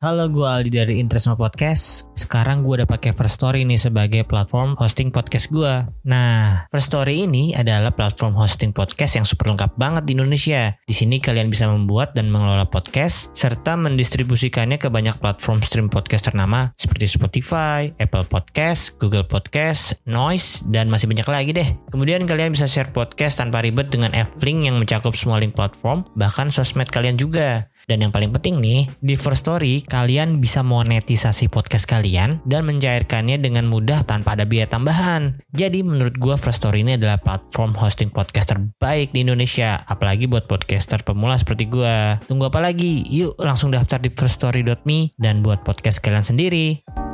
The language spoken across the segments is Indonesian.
Halo, gue Aldi dari Interestmo Podcast. Sekarang gue udah pakai First Story nih sebagai platform hosting podcast gue. Nah, First Story ini adalah platform hosting podcast yang super lengkap banget di Indonesia. Di sini kalian bisa membuat dan mengelola podcast serta mendistribusikannya ke banyak platform stream podcast ternama seperti Spotify, Apple Podcast, Google Podcast, Noise, dan masih banyak lagi deh. Kemudian kalian bisa share podcast tanpa ribet dengan F-Link yang mencakup semua link platform, bahkan sosmed kalian juga. Dan yang paling penting nih, di First Story kalian bisa monetisasi podcast kalian dan mencairkannya dengan mudah tanpa ada biaya tambahan. Jadi menurut gua First Story ini adalah platform hosting podcast terbaik di Indonesia, apalagi buat podcaster pemula seperti gua. Tunggu apa lagi? Yuk langsung daftar di firststory.me dan buat podcast kalian sendiri.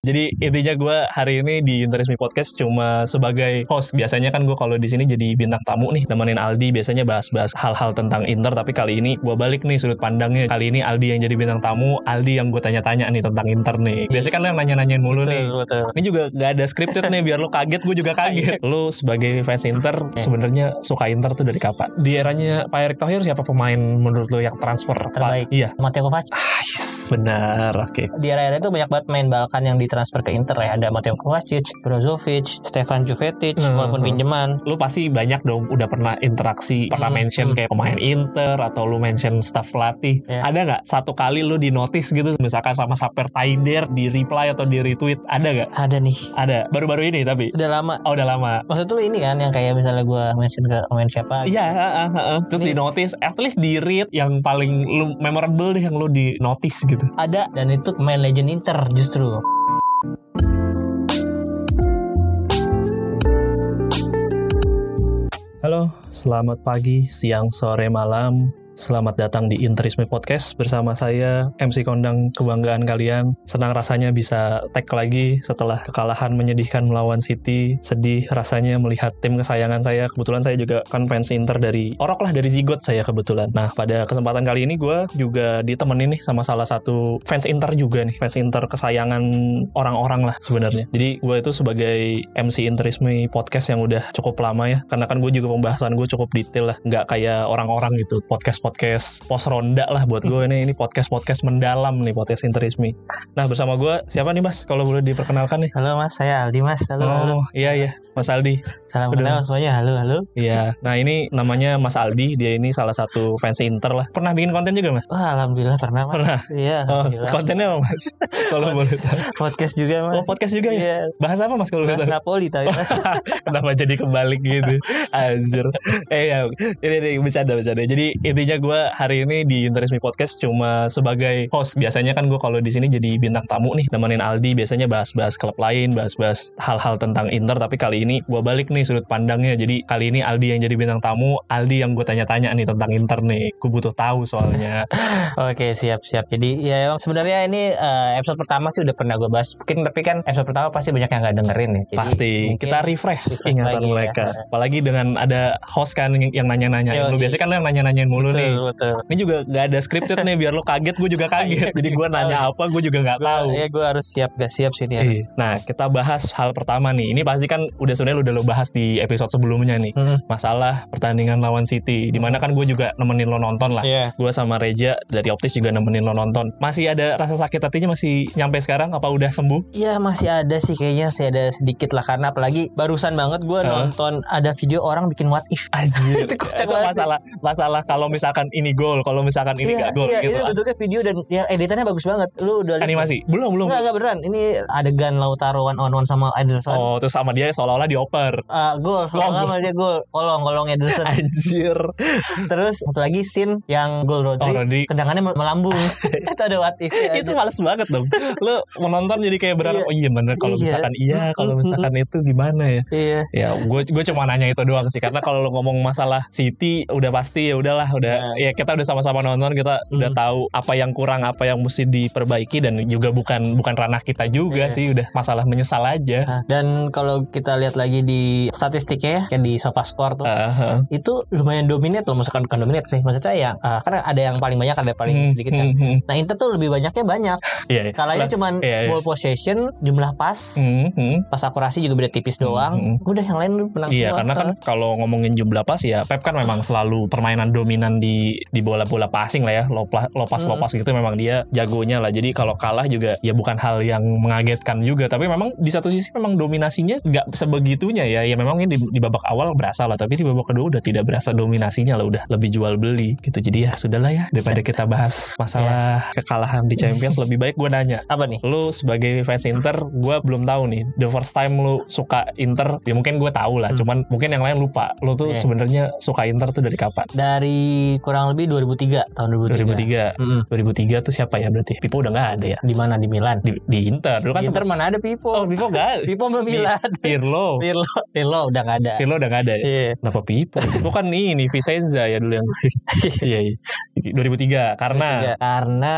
Jadi intinya gue hari ini di Interisme Podcast cuma sebagai host. Biasanya kan gue kalau di sini jadi bintang tamu nih, nemenin Aldi. Biasanya bahas-bahas hal-hal tentang Inter. Tapi kali ini gue balik nih sudut pandangnya. Kali ini Aldi yang jadi bintang tamu, Aldi yang gue tanya-tanya nih tentang Inter nih. Biasanya kan lo yang nanya-nanyain mulu nih. betul. Ini juga gak ada scripted nih biar lo kaget, gue juga kaget. Lo sebagai fans Inter sebenarnya suka Inter tuh dari kapan? Di eranya Pak Erick Thohir siapa pemain menurut lo yang transfer Terbaik. Iya. Mateo Kovacic. Ah, yes, benar. Oke. Di era-era itu banyak banget main Balkan yang ditransfer ke Inter ya. Ada Mateo Kovacic, Brozovic, Stefan Jovetic, Hmm. walaupun pinjaman. lu pasti banyak dong udah pernah interaksi pernah Hmm, mention hmm. kayak pemain Inter atau lu mention staff pelatih Ya. ada nggak satu kali lu di notice gitu misalkan sama Saper Taider di reply atau di retweet ada nggak Ada nih. ada baru-baru ini tapi Udah lama. oh udah lama Maksud lu ini kan yang kayak misalnya gue mention ke pemain siapa gitu. Iya, heeh, heeh. terus Ini- di notice, at least di read yang paling lu memorable deh yang lu di notice gitu. Ada dan itu pemain legend Inter justru. Halo, selamat pagi, siang, sore, malam. Selamat datang di Interisme Podcast bersama saya MC Kondang kebanggaan kalian. Senang rasanya bisa tag lagi setelah kekalahan menyedihkan melawan City. Sedih rasanya melihat tim kesayangan saya. Kebetulan saya juga kan fans Inter dari Orok lah dari Zigot saya kebetulan. Nah pada kesempatan kali ini gue juga ditemenin nih sama salah satu fans Inter juga nih. Fans Inter kesayangan orang-orang lah sebenarnya. Jadi gue itu sebagai MC Interisme Podcast yang udah cukup lama ya. Karena kan gue juga pembahasan gue cukup detail lah. Nggak kayak orang-orang gitu. Podcast podcast pos ronda lah buat gue ini ini podcast podcast mendalam nih podcast interismi. Nah bersama gue siapa nih mas? Kalau boleh diperkenalkan nih. Halo Mas, saya Aldi Mas. Halo, halo. Oh iya iya Mas Aldi. Salam kenal semuanya. Halo, halo. Iya. Nah ini namanya Mas Aldi. Dia ini salah satu fans Inter lah. Pernah bikin konten juga mas? Wah, alhamdulillah pernah Mas. Pernah. Iya, Oh, kontennya apa mas? Kalau boleh tahu. Podcast juga Mas. Oh podcast juga ya. Iya. Bahas apa mas kalau boleh tahu? Napoli tapi Mas. Kenapa jadi kebalik gitu? Anjir. Eh ya, ini, ini bercanda bercanda. Jadi intinya gue hari ini di Interisme Podcast cuma sebagai host. Biasanya kan gue kalau di sini jadi bintang tamu nih, nemenin Aldi. Biasanya bahas-bahas klub lain, bahas-bahas hal-hal tentang Inter. Tapi kali ini gue balik nih sudut pandangnya. Jadi kali ini Aldi yang jadi bintang tamu, Aldi yang gue tanya-tanya nih tentang Inter nih. Gue butuh tahu soalnya. Oke siap siap. Jadi ya emang sebenarnya ini eh, episode pertama sih udah pernah gue bahas. Mungkin tapi kan episode pertama pasti banyak yang nggak dengerin ya. Jadi Pasti kita refresh, refresh ingatan lagi ya. mereka. Apalagi dengan ada host kan yang nanya-nanya. Lu biasanya kan lu yang nanya-nanyain mulu nih. betul. Ini juga gak ada scripted nih biar lo kaget, gue juga kaget. Jadi gue nanya apa, gue juga nggak tahu. Ya gue harus siap gak siap sih ini harus. Iya. Nah, kita bahas hal pertama nih. Ini pasti kan udah sebenarnya udah lo bahas di episode sebelumnya nih. Hmm. Masalah pertandingan lawan City. Di mana kan gue juga nemenin lo nonton lah. Iya. Gue sama Reja dari Optis juga nemenin lo nonton. Masih ada rasa sakit hatinya masih nyampe sekarang? Apa udah sembuh? Iya masih ada sih kayaknya sih ada sedikit lah karena apalagi barusan banget gue Heeh. nonton ada video orang bikin what if. Anjir. Itu kocak Itu banget sih. masalah masalah kalau misalkan ini gol, kalau misalkan ini iya, gak gol iya, gitu. ini lah. bentuknya video dan ya editannya bagus banget. Lu udah liat Animasi. Belum, belum. Enggak, enggak beneran. Ini adegan Lautaro one on one sama Ederson. Oh, terus sama dia seolah-olah dioper. Ah, gol, Oh, gol. sama dia gol, kolong, kolong Ederson. Anjir. Terus satu lagi scene yang gol Oh, Rodri, Rodri. tendangannya mel- melambung. itu ada what if ya, itu males banget dong. Lu menonton jadi kayak berharap Iya. oh iya bener kalau Iya. misalkan iya, kalau misalkan itu gimana ya? Iya. Ya, gue gue cuma nanya itu doang sih karena kalau lu ngomong masalah City udah pasti ya udahlah udah ya kita udah sama-sama nonton kita Hmm. udah tahu apa yang kurang apa yang mesti diperbaiki dan juga bukan bukan ranah kita juga Iya. sih udah masalah menyesal aja Nah, dan kalau kita lihat lagi di statistiknya ya, kayak di SofaScore tuh, Ah, ah. itu lumayan dominate loh, maksudnya bukan dominate sih, maksudnya ya, ah, karena ada yang paling banyak, ada yang paling Hmm, sedikit kan. hmm, hmm. Nah Inter tuh lebih banyaknya banyak. Iya, iya. Kalahnya Lah, cuman iya, iya. ball possession, jumlah pas, Hmm, hmm. pas akurasi juga beda tipis doang. Hmm, Udah yang lain menang Iya, semua. karena kan kalau ngomongin jumlah pas ya Pep kan memang selalu permainan dominan di di bola-bola passing lah ya, lopas lopas Hmm. lopas gitu memang dia jagonya lah. Jadi kalau kalah juga ya bukan hal yang mengagetkan juga, tapi memang di satu sisi memang dominasinya nggak sebegitunya ya. Ya memang ini di, di babak awal berasa lah, tapi di babak kedua udah tidak berasa dominasinya lah, udah lebih jual beli gitu. Jadi ya sudahlah ya daripada kita bahas masalah kekalahan di Champions lebih baik gue nanya apa nih? lu sebagai fans Inter gue belum tahu nih the first time lu suka Inter ya mungkin gue tahu lah Hmm. cuman mungkin yang lain lupa lu tuh Iya. sebenarnya suka Inter tuh dari kapan Dari kurang lebih 2003 tahun 2003. 2003 Mm-mm. 2003 tuh siapa ya berarti Pipo udah nggak ada ya Di mana di Milan? di, di Inter dulu kan Inter mana ada Pipo? oh Pipo nggak ada Pipo sama Milan. Pirlo Pirlo, Pirlo udah gak ada. Pirlo udah nggak ada ya Iya. Kenapa Pipo? Pipo kan ini Vicenza ya dulu yang Iya iya 2003 karena Tiga. karena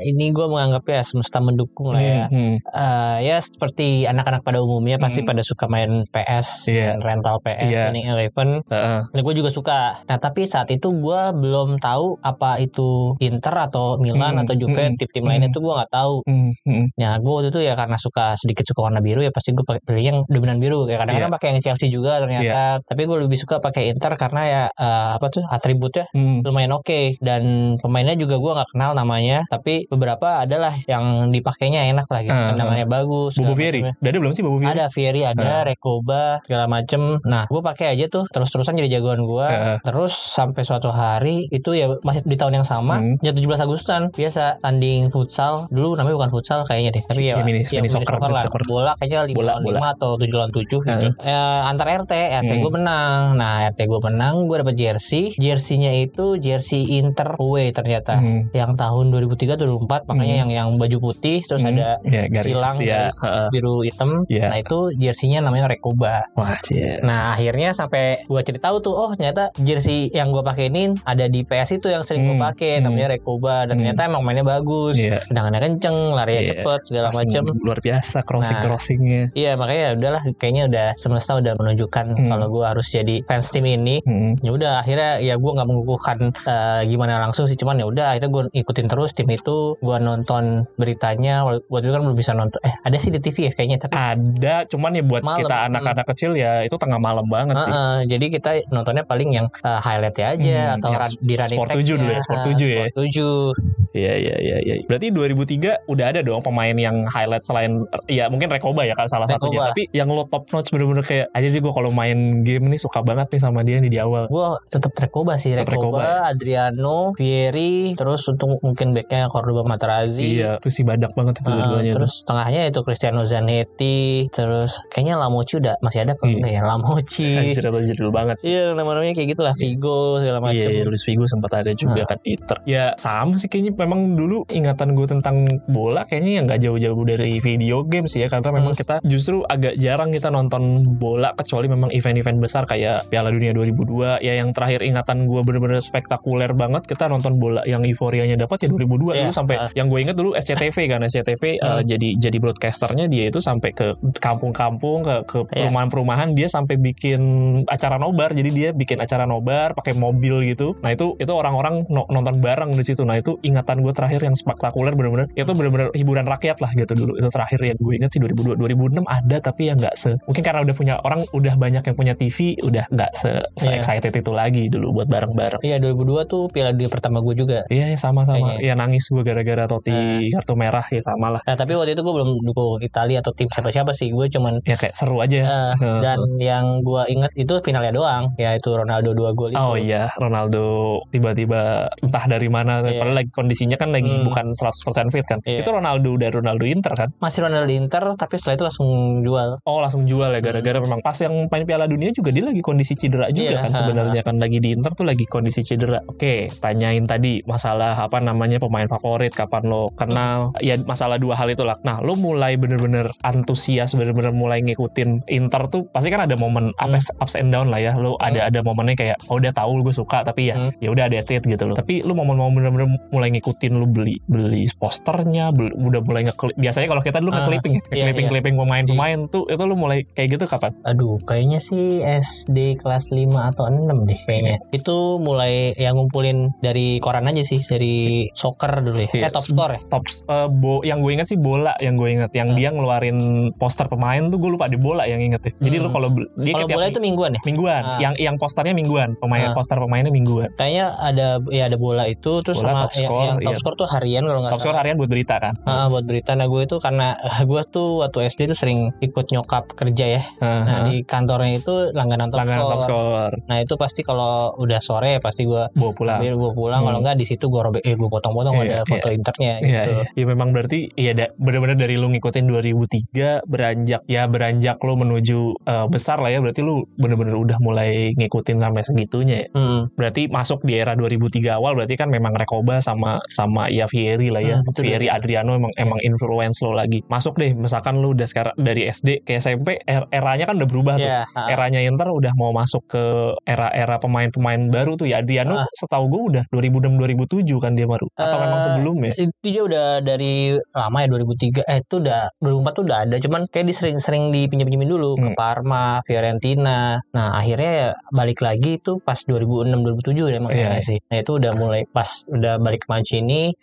ini gue menganggap ya semesta mendukung lah ya. Hmm, hmm. Eh, ya seperti anak-anak pada umumnya pasti Hmm. pada suka main PS, Iya. main rental PS, Iya. winning eleven. Heeh. Nah, gue juga suka. Nah, tapi saat itu gue belum tahu apa itu Inter atau Milan Hmm, atau Juve, hmm, tim-tim lainnya hmm. tuh gue nggak tahu. Hmm, hmm. Nah, gue waktu itu ya karena suka sedikit suka warna biru ya pasti gue pakai pilih yang dominan biru. Ya kadang-kadang pakai yang Chelsea juga ternyata. Tapi gue lebih suka pakai Inter karena ya eh, apa tuh atributnya Hmm. lumayan oke dan pemainnya juga gue nggak kenal namanya tapi beberapa adalah yang dipakainya enak lah gitu Ah, tendangannya bagus Bobo macamnya. udah ada belum sih Bobo Vieri ada Fieri ada Ah. Rekoba segala macem nah gue pakai aja tuh terus terusan jadi jagoan gue Ah. terus sampai suatu hari itu ya masih di tahun yang sama Hmm. ya 17 Agustusan biasa tanding futsal dulu namanya bukan futsal kayaknya deh tapi ya, Ya, mini- ya, mini soccer, mini lah soccer. bola kayaknya 5 Bola, lawan bola. 5 atau 7 lawan 7 gitu Eh, antar RT RT Hmm. gue menang nah RT gue menang gue dapet jersey jerseynya itu jersey Inter away ternyata Hmm. yang tahun 2003 2004 makanya Hmm. yang yang baju putih terus Hmm. ada ya, garis, silang ya. garis Heeh. biru hitam Iya. nah itu jerseynya namanya Rekoba Wah, cie. nah akhirnya sampai gue cari tahu tuh oh ternyata jersey yang gue pakeinin ada di PS itu yang sering gue Hmm. pakai Hmm. namanya Rekoba dan Hmm. ternyata emang mainnya bagus Iya. tendangannya kenceng larinya Iya. cepet segala macem luar biasa crossing Nah. crossingnya iya makanya ya udahlah kayaknya udah semesta udah menunjukkan Hmm. kalau gue harus jadi fans tim ini Hmm. ya udah akhirnya ya gue nggak mengukuhkan eh, gimana langsung sih cuman ya udah akhirnya gue ikutin terus tim itu gue nonton beritanya waktu itu kan belum bisa nonton eh ada sih di TV ya kayaknya tapi ada cuman ya buat Malam. kita anak-anak kecil ya itu tengah malam banget sih Heeh, jadi kita nontonnya paling yang uh, highlightnya aja Hmm, atau yang ra- di running Sport 7 dulu ya, Sport 7 ya. Sport 7. Iya iya iya iya. Berarti 2003 udah ada dong pemain yang highlight selain ya mungkin Rekoba ya kan salah satunya. Tapi yang lo top notch bener-bener kayak aja sih gue kalau main game nih suka banget nih sama dia nih di awal. Gue tetap Rekoba sih, Rekoba, Rekoba ya? Adriano, Vieri, terus untuk mungkin backnya Cordoba Materazzi. Iya, tuh si badak banget itu Uh, terus tengahnya itu Cristiano Zanetti, terus kayaknya Lamoci udah masih ada apa Iya. ya Lamoci. Anjir jadul banget sih. Iya nama-namanya kayak gitulah Vigo segala macam. Iya, Luis Figo sempat ada juga kan Inter. Ya sama sih kayaknya memang dulu ingatan gue tentang bola kayaknya yang nggak jauh-jauh dari video game sih ya karena memang Hmm. kita justru agak jarang kita nonton bola kecuali memang event-event besar kayak Piala Dunia 2002 ya yang terakhir ingatan gue bener-bener spektakuler banget kita nonton bola yang euforianya dapat ya 2002 Iya, dulu sampai ah. yang gue inget dulu SCTV kan SCTV eh, Hmm. jadi jadi broadcasternya dia itu sampai ke kampung-kampung ke ke Iya. perumahan-perumahan dia sampai bikin acara nobar jadi dia bikin acara nobar pakai mobil gitu nah itu itu orang-orang no- nonton bareng di situ nah itu ingatan gue terakhir yang spektakuler bener-bener itu bener-bener hiburan rakyat lah gitu dulu itu terakhir yang gue ingat sih 2002 2006 ada tapi yang nggak se mungkin karena udah punya orang udah banyak yang punya TV udah nggak se, se Iya. excited itu lagi dulu buat bareng-bareng Iya 2002 tuh Piala Dunia pertama gue juga. Iya ya, sama-sama Kayaknya. ya nangis gue gara-gara Totti Eh. kartu merah ya sama lah Nah tapi waktu itu gue belum dukung Italia atau tim siapa-siapa sih. Gue cuman ya kayak seru aja Heeh. dan yang gue ingat itu finalnya doang. Ya itu Ronaldo dua gol itu. Oh iya, Ronaldo tiba-tiba entah dari mana, Iya. padahal lagi kondisi kondisinya kan lagi Hmm. bukan 100% fit kan. Iya. Itu Ronaldo dari Ronaldo Inter kan. Masih Ronaldo Inter tapi setelah itu langsung jual. Oh langsung jual ya gara-gara memang pas yang main Piala Dunia juga dia lagi kondisi cedera juga Iya, kan sebenarnya kan lagi di Inter tuh lagi kondisi cedera. Oke, tanyain tadi masalah apa namanya pemain favorit kapan lo kenal ya masalah dua hal itulah. Nah, lo mulai bener-bener antusias bener-bener mulai ngikutin Inter tuh pasti kan ada momen Hmm. ups, ups and down lah ya. Lo ada ada momennya kayak oh udah tahu gue suka tapi ya Hmm. ya udah that's it gitu loh. Tapi lo momen-momen bener-bener mulai ngikutin lo beli beli posternya, beli- udah mulai ngeklik. Biasanya kalau kita dulu Ah, ngeklipping ya, iya, ngeklipping-clipping pemain-pemain tuh itu lo mulai kayak gitu kapan? Aduh, kayaknya sih SD kelas 5 atau 6 deh kayaknya. Itu mulai yang ngumpulin dari koran aja sih, dari soccer dulu ya. Iya. Eh, top score ya. top eh, bo yang gue ingat sih bola yang gue ingat yang Ah. dia ngeluarin poster pemain tuh gue lupa di bola yang inget ya jadi Hmm. lu kalau dia Kalau bola itu mingguan ya. mingguan Ah. yang yang posternya mingguan pemain Ah. poster pemainnya mingguan Kayaknya ada ya ada bola itu terus Bola, sama top yang, yang top iya. score tuh harian kalau nggak top score salah. harian buat berita kan Ah, buat berita nah gue itu karena gue tuh waktu SD tuh sering ikut nyokap kerja ya. Ah, Nah ah. di kantornya itu langganan top langganan score. top score Nah itu pasti kalau udah sore pasti gue bawa pulang ambil gue pulang Hmm. kalau nggak di situ gue robek eh gue potong-potong Iya, ada foto internya Iya, gitu. iya. Ya memang berarti ya da, benar-benar dari lu ngikutin 2003 beranjak ya beranjak lu menuju eh, besar lah ya berarti lu bener-bener udah mulai ngikutin sampai segitunya ya. Hmm. Berarti masuk di era 2003 awal berarti kan memang Rekoba sama sama ya Fieri lah ya. Itu Fieri dua- Adriano emang emang influence lo lagi. Masuk deh misalkan lu udah sekarang dari SD ke SMP er- eranya kan udah berubah tuh. Ya, ah. Eranya Inter udah mau masuk ke era-era pemain-pemain baru tuh ya Adriano Ah. setahu gue udah 2006 2007 kan dia baru atau Eh, memang sebelumnya itu dia udah dari lama ya 2003 eh itu udah 2004 tuh udah ada cuman kayak disering-sering dipinjam-pinjamin dulu ke Hmm. Parma, Fiorentina. Nah, akhirnya ya balik lagi itu pas 2006 2007 deh emang Iya. kayaknya sih. Nah, itu udah mulai pas udah balik ke Mancini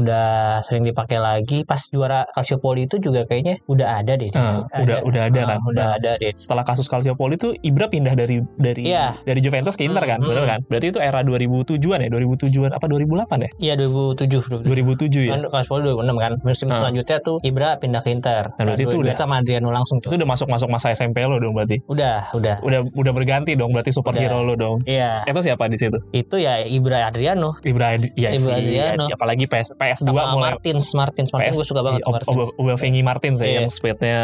udah sering dipakai lagi pas juara Calciopoli itu juga kayaknya udah ada deh. Ah, udah- udah ada Ah, kan? Udah Nah. ada deh. setelah kasus Calciopoli itu Ibra pindah dari dari Iya. dari Juventus ke Inter Hmm, kan, hmm. benar kan? Berarti itu era 2007-an ya, 2007-an apa 2008 ya? Iya 2007 2007 ya. Kan Calciopoli 2006 kan. Musim Ah. selanjutnya tuh Ibra pindah ke Inter. Nah, berarti itu udah- sama Adriano langsung. Itu udah masuk-masuk masa SMP lo dong berarti. Udah, udah. Udah udah berganti dong berarti superhero lo dong. Iya. Itu siapa di situ? Itu ya Ibra Adriano Ibra ya Ibra sih, Adriano. apalagi PS PS2 sama mulai Martins Martins Martins PS gue suka banget Martins. Ob- Obafemi Martins ya Iya. yang speednya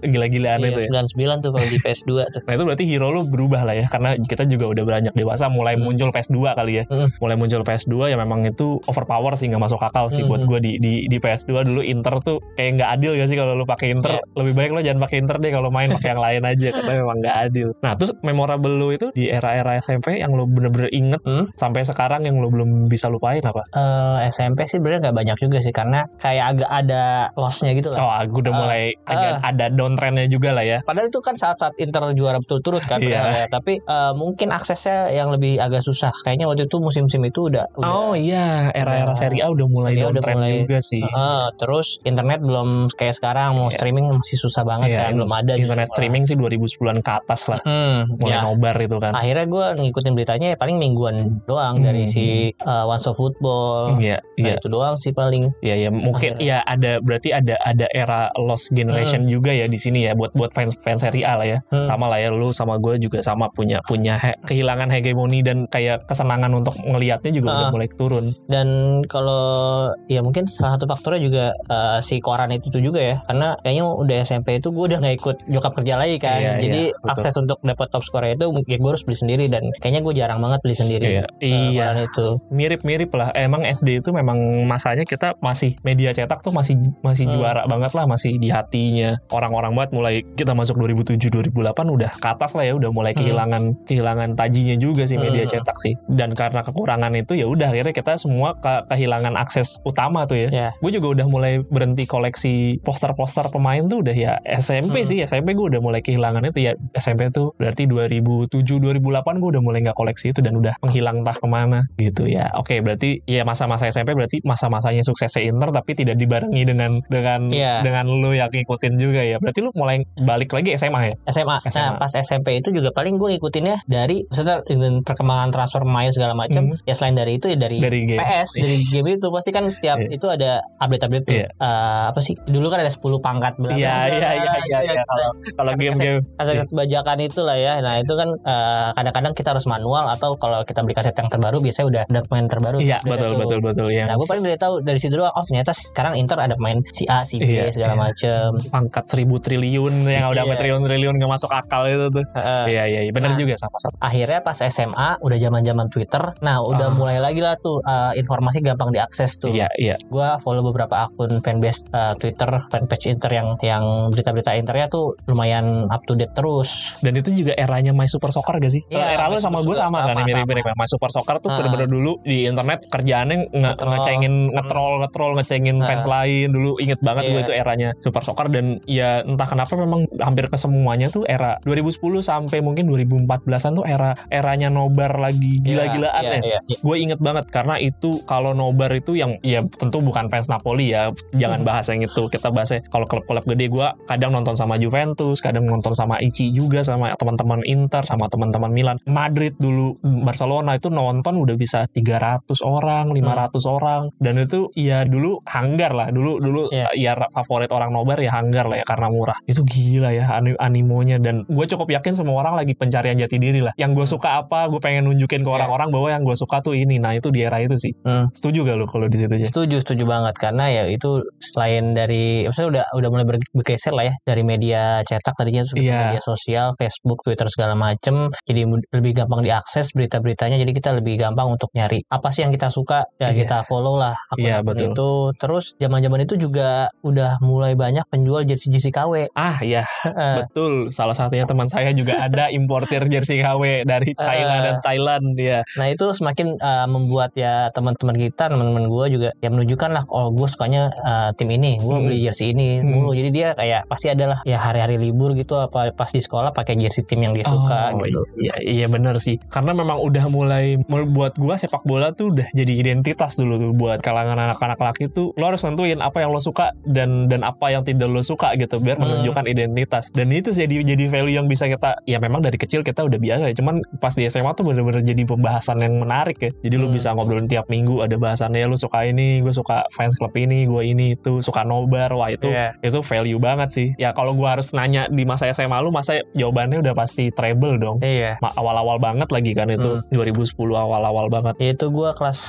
gila-gilaan Iya, itu ya. 99 tuh kalau di PS2 tuh. Nah itu berarti hero lu berubah lah ya karena kita juga udah beranjak dewasa mulai Hmm. muncul PS2 kali ya. Hmm. Mulai muncul PS2 ya memang itu overpower sih nggak masuk akal sih Hmm. buat gue di, di di PS2 dulu Inter tuh kayak nggak adil gak sih kalau lu pakai Inter Iya. lebih baik lo jangan pakai Inter deh kalau main pakai yang lain aja karena memang nggak adil. Nah terus memorable lu itu di era-era SMP yang lu bener-bener inget Hmm. sampai sekarang yang lu belum bisa lupain apa? Eh, SMP sih bener nggak banyak juga sih karena kayak agak ada lossnya gitu lah. Oh aku udah Ah. mulai agak ada downtrendnya juga lah ya. Padahal itu kan saat-saat Inter juara betul-turut kan, Iya. padahal ya. tapi eh, mungkin aksesnya yang lebih agak susah. Kayaknya waktu itu musim-musim itu udah, udah Oh iya era-era Serie A udah mulai A udah downtrend mulai- juga sih. Heeh, terus internet belum kayak sekarang mau Iya. streaming masih susah banget Iya, kan, belum ada internet justru. streaming sih 2010-an ke atas lah Hmm, mulai ya. nobar itu kan akhirnya gue ngikutin beritanya ya paling mingguan doang Hmm. dari si uh, One Stop Football iya Nah, iya itu doang sih paling. Iya ya mungkin Akhirnya. ya ada berarti ada ada era lost generation juga ya di sini ya buat buat fans fans Serie A lah ya. Hmm. sama lah ya lu sama gue juga sama punya punya he- kehilangan hegemoni dan kayak kesenangan untuk ngelihatnya juga udah Ah. mulai turun. Dan kalau ya mungkin salah satu faktornya juga uh, si koran itu tuh juga ya. Karena kayaknya udah SMP itu gue udah nggak ikut nyokap kerja lagi kan. Iya, jadi iya, betul. akses untuk dapat top score itu ya gue harus beli sendiri dan kayaknya gue jarang banget beli sendiri. Iya uh, iya. itu. Mirip-mirip lah. Emang SD itu memang masanya kita masih media cetak tuh masih masih Hmm. juara banget lah masih di hatinya orang-orang banget mulai kita masuk 2007 2008 udah ke atas lah ya udah mulai Hmm. kehilangan kehilangan tajinya juga sih media Hmm. cetak sih dan karena kekurangan itu ya udah akhirnya kita semua ke- kehilangan akses utama tuh ya ya gue juga udah mulai berhenti koleksi poster-poster pemain tuh udah ya SMP Hmm. sih SMP gue udah mulai kehilangan itu ya SMP tuh berarti 2007 2008 gue udah mulai nggak koleksi itu dan udah menghilang entah ke mana gitu ya oke berarti ya masa-masa SMP berarti masa-masanya suksesnya Inter tapi tidak dibarengi dengan dengan Iya. dengan lu yang ngikutin juga ya berarti lu mulai balik lagi SMA ya SMA. SMA. Nah pas SMP itu juga paling gue ngikutinnya dari dengan perkembangan transfer pemain segala macam. Hmm. Ya selain dari itu ya dari, dari game PS dari game itu pasti kan setiap Iya. itu ada update-update tuh. Iya. Eh, apa sih? Dulu kan ada 10 pangkat berapa? Iya iya iya iya iya. kalau kalau game-game Kaset bajakan itu lah ya. Nah itu kan eh, kadang-kadang kita harus manual atau kalau kita beli kaset yang terbaru biasanya udah ada pemain terbaru. iya betul itu. betul betul ya Nah gue paling dari tahu dari situ doang oh ternyata sekarang Inter ada main si A si B Iya, segala iya. macem Angkat seribu triliun yang udah Iya. triliun-triliun gak masuk akal itu tuh. Heeh. Iya iya, iya. bener Nah. juga sama-sama. akhirnya pas SMA udah zaman zaman Twitter nah udah Ah. mulai lagi lah tuh uh, informasi gampang diakses tuh Iya iya. gua follow beberapa akun fanbase uh, Twitter fanpage Inter yang yang berita-berita Internya tuh lumayan up to date terus Dan itu juga eranya My Super Soccer gak sih? Iya, Era lu sama gue Soccer sama, kan sama, mirip-mirip ya. My Super Soccer tuh Ah. bener-bener dulu di internet kerjaannya nge ngecengin ngetrol ngetrol ngecengin fans lain dulu inget banget gue Iya. itu eranya Super Soccer dan ya entah kenapa memang hampir ke semuanya tuh era 2010 sampai mungkin 2014an tuh era eranya nobar lagi gila-gilaan Iya, ya. iya, iya. Gue inget banget karena itu kalau nobar itu yang ya tentu bukan fans Napoli ya, jangan Hmm. bahas yang itu. Kita bahasnya kalau klub-klub gede gue kadang nonton sama Juventus, kadang nonton sama Ichi juga sama teman-teman Inter, sama teman-teman Milan. Madrid dulu, Barcelona itu nonton udah bisa 300 orang, 500 orang dan itu ya dulu hanggar lah. Dulu dulu Iya. ya favorit orang nobar ya hanggar lah ya karena murah. Itu gila ya ani- animonya dan gue cukup yakin semua orang lagi pencarian jati diri lah. Yang gue suka apa, gue pengen nunjukin ke Iya. orang-orang bahwa yang gue suka tuh ini. Nah itu di era itu sih. Hmm. Setuju gak lo kalau di situ ya? Setuju, setuju banget karena ya itu selain dari maksudnya udah udah mulai ber- bergeser lah ya dari media cetak tadinya Iya. media sosial, Facebook, Twitter segala macem jadi lebih gampang diakses berita-beritanya jadi kita lebih gampang untuk nyari apa sih yang kita suka ya Iya. kita follow lah Iya, akun-akun betul. itu. Terus zaman-zaman itu juga udah mulai banyak penjual jersey-jersey KW. Ah ya Heeh. betul. Salah satunya teman saya juga ada importir jersey KW dari China dan Thailand dia. Nah itu semakin uh, membuat ya teman-teman kita, teman-teman gue juga ya menunjukkan lah kalau gue sukanya uh, tim ini, gue Hmm. beli jersey ini Hmm. mulu. Jadi dia kayak pasti adalah ya hari-hari libur gitu apa pas di sekolah pakai jersey tim yang dia suka Oh, gitu. Iya, iya bener sih. Karena memang udah mulai buat gua sepak bola tuh udah jadi identitas dulu tuh buat kalangan anak-anak laki tuh. Lo harus nentuin apa yang lo suka dan dan apa yang tidak lo suka gitu biar Hmm. menunjukkan identitas. Dan itu jadi jadi value yang bisa kita ya memang dari kecil kita udah biasa ya. Cuman pas di SMA tuh bener-bener jadi pembahasan yang menarik ya. Jadi lo Hmm. bisa ngobrolin tiap minggu ada bahasannya lo suka ini, gue suka fans club ini, gue ini itu suka nobar. Wah itu Iya. itu value banget sih. Ya kalau gua harus nanya di masa SMA lu masa jawabannya udah pasti treble dong. Iya. Ma- awal-awal banget lagi kan itu Hmm. 2010 awal-awal banget. Itu gue kelas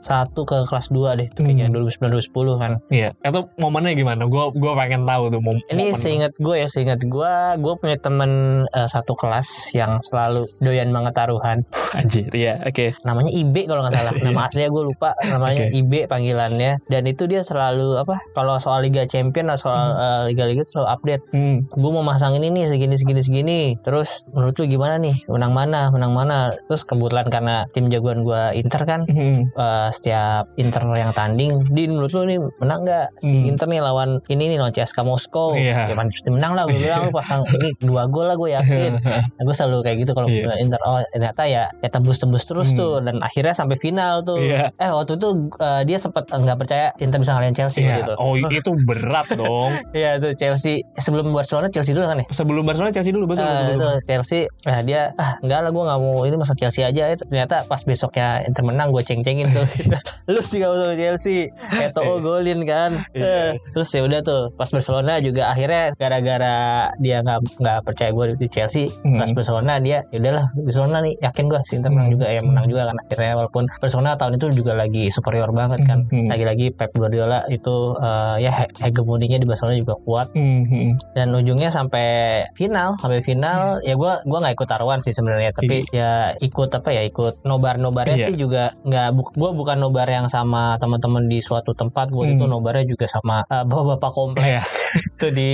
1 ke kelas 2 deh itu kayaknya Hmm. 2009 2010 kan. Iya, itu momennya gimana? Gue gua pengen tahu tuh mom Ini momen. seingat gue ya, seingat gue, gue punya temen uh, satu kelas yang selalu doyan banget taruhan. anjir. Iya, oke. namanya Ibe kalau nggak salah nama aslinya gue lupa namanya Oke. Ibe panggilannya dan itu dia selalu apa kalau soal Liga Champion atau soal uh, liga-liga itu selalu update Hmm. gue mau masang ini nih segini segini segini terus menurut lu gimana nih menang mana menang mana terus kebetulan karena tim jagoan gue Inter kan Hmm. uh, setiap Inter yang tanding di menurut lu nih menang nggak si Hmm. Inter nih lawan ini nih lawan CSKA Moskow Iya. ya pasti menang lah gue bilang lu pasang ini dua gol lah gue yakin Nah, gue selalu kayak gitu kalau Iya. Inter oh ternyata ya ya tembus-tembus terus Hmm. tuh dan akhirnya sampai final tuh. Iya. Eh waktu itu uh, dia sempat uh, nggak percaya Inter bisa ngalahin Chelsea Iya. waktu itu. Oh, itu berat dong. Iya tuh Chelsea sebelum Barcelona Chelsea dulu kan ya. Sebelum Barcelona Chelsea dulu betul. Eh, betul, itu betul. Chelsea nah dia ah enggak lah gue nggak mau ini masa Chelsea aja itu ternyata pas besoknya Inter menang gue ceng-cengin tuh lu sih gak usah Chelsea Eto'o golin kan Iya. Eh, terus ya udah tuh pas Barcelona juga akhirnya gara-gara dia nggak nggak percaya gue di Chelsea Hmm. pas Barcelona dia ya udahlah Barcelona nih yakin gue si Inter menang Hmm. juga ya menang juga kan akhirnya walaupun Barcelona tahun itu juga lagi superior banget kan Hmm. lagi-lagi Pep Guardiola itu eh, ya he- hegemoninya di Barcelona juga kuat Hmm, hmm. dan ujungnya sampai final sampai final ya gue gua nggak ikut taruhan sih sebenarnya tapi ya ikut apa ya ikut nobar nobarnya Iya. sih juga nggak bu, gue bukan nobar yang sama teman-teman di suatu tempat gue itu Hmm. nobarnya juga sama eh, bapak-bapak komplek Iya. itu di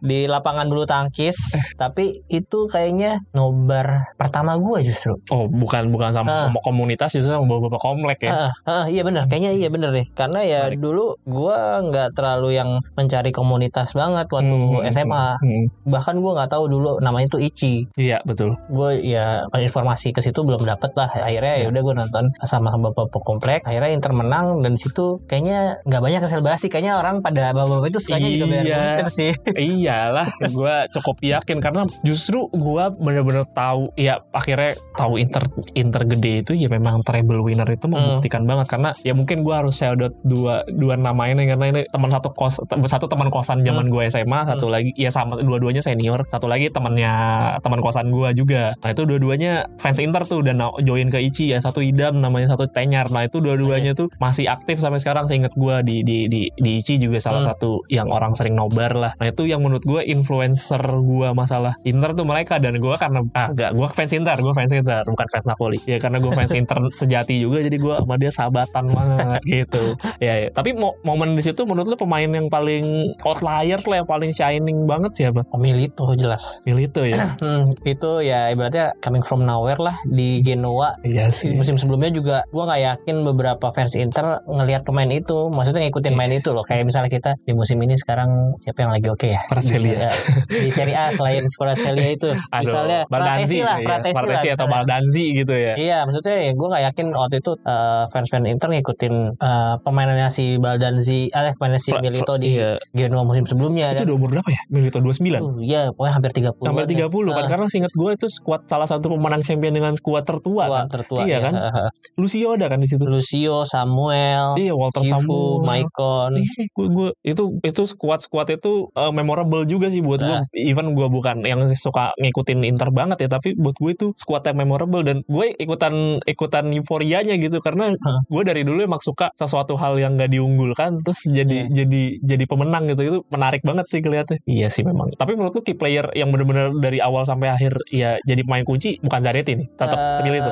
di lapangan bulu tangkis tapi itu kayaknya nobar pertama gue justru Oh, bukan bukan sama Ah. komunitas justru sama bapak beberapa komplek ya. Ah, ah, iya benar, kayaknya iya benar deh. Karena ya Menarik. dulu gua nggak terlalu yang mencari komunitas banget waktu Hmm, SMA. hmm. Bahkan gua nggak tahu dulu namanya itu Ichi. Iya, betul. Gue ya informasi ke situ belum dapet lah. Akhirnya ya Iya. udah gue nonton sama sama bapak komplek. Akhirnya Inter menang dan situ kayaknya nggak banyak selebrasi. Kayaknya orang pada bapak-bapak itu sukanya juga bayar Iya. voucher sih. Iyalah, gue cukup yakin karena justru gue bener-bener tahu, ya akhirnya tahu Inter Inter gede itu ya memang treble winner itu Hmm. membuktikan banget karena ya mungkin gue harus out dua dua nama ini karena ini teman satu kos satu teman kosan zaman Hmm. gue SMA, satu lagi ya sama dua-duanya senior, satu lagi temannya teman kosan gue juga. Nah itu dua-duanya fans Inter tuh dan join ke Ichi ya satu idam namanya satu Tenyar. Nah itu dua-duanya tuh masih aktif sampai sekarang seingat gue di di di di ICI juga salah Hmm. satu yang orang sering nobar lah nah itu yang menurut gue influencer gue masalah Inter tuh mereka dan gue karena ah gue fans Inter gue fans Inter bukan fans Napoli ya karena gue fans Inter sejati juga jadi gue sama dia sahabatan banget gitu ya, ya. tapi mo- momen di situ menurut lu pemain yang paling outliers lah yang paling shining banget siapa Milito jelas. Milito ya Hmm, itu ya ibaratnya coming from nowhere lah di Genoa. iya sih Musim sebelumnya juga gua nggak yakin beberapa fans Inter ngelihat pemain itu, maksudnya ngikutin Iya. main itu loh. Kayak misalnya kita di musim ini sekarang siapa yang lagi oke ya? Praselia. Di, Serie A- di Serie A selain Praselia itu, Aduh, misalnya Pratesi lah, iya. Pratesi lah. Pratesi atau misalnya. Baldanzi gitu ya Iya, maksudnya ya gue nggak yakin waktu itu eh, fans-fans Inter ngikutin eh, pemainannya si Baldanzi, eh pemainnya si Milito di iya. Genoa musim sebelumnya. itu dan- udah umur berapa ya Milito 29 Uh, Iya, pokoknya hampir 30 Sampai 30 kan Ah. karena seingat gue itu skuad salah satu pemenang champion dengan skuad tertua tua, kan. tertua. Iya ya. kan? Lucio ada kan di situ. Lucio, Samuel, Iya Walter Kifu, Samuel. Maicon. Iya, gue, gue itu itu squad squad itu uh, memorable juga sih buat gue. Nah. Even gue bukan yang suka ngikutin Inter banget ya, tapi buat gue itu squad yang memorable dan gue ikutan ikutan euforianya gitu karena Hah. gue dari dulu emang suka sesuatu hal yang gak diunggulkan terus jadi Iya. jadi jadi pemenang gitu itu menarik banget sih kelihatannya. Iya sih memang. Tapi menurut lu key player yang benar-benar dari awal sampai akhir ya jadi pemain kunci bukan Zanetti nih, tetap Eh, Milito.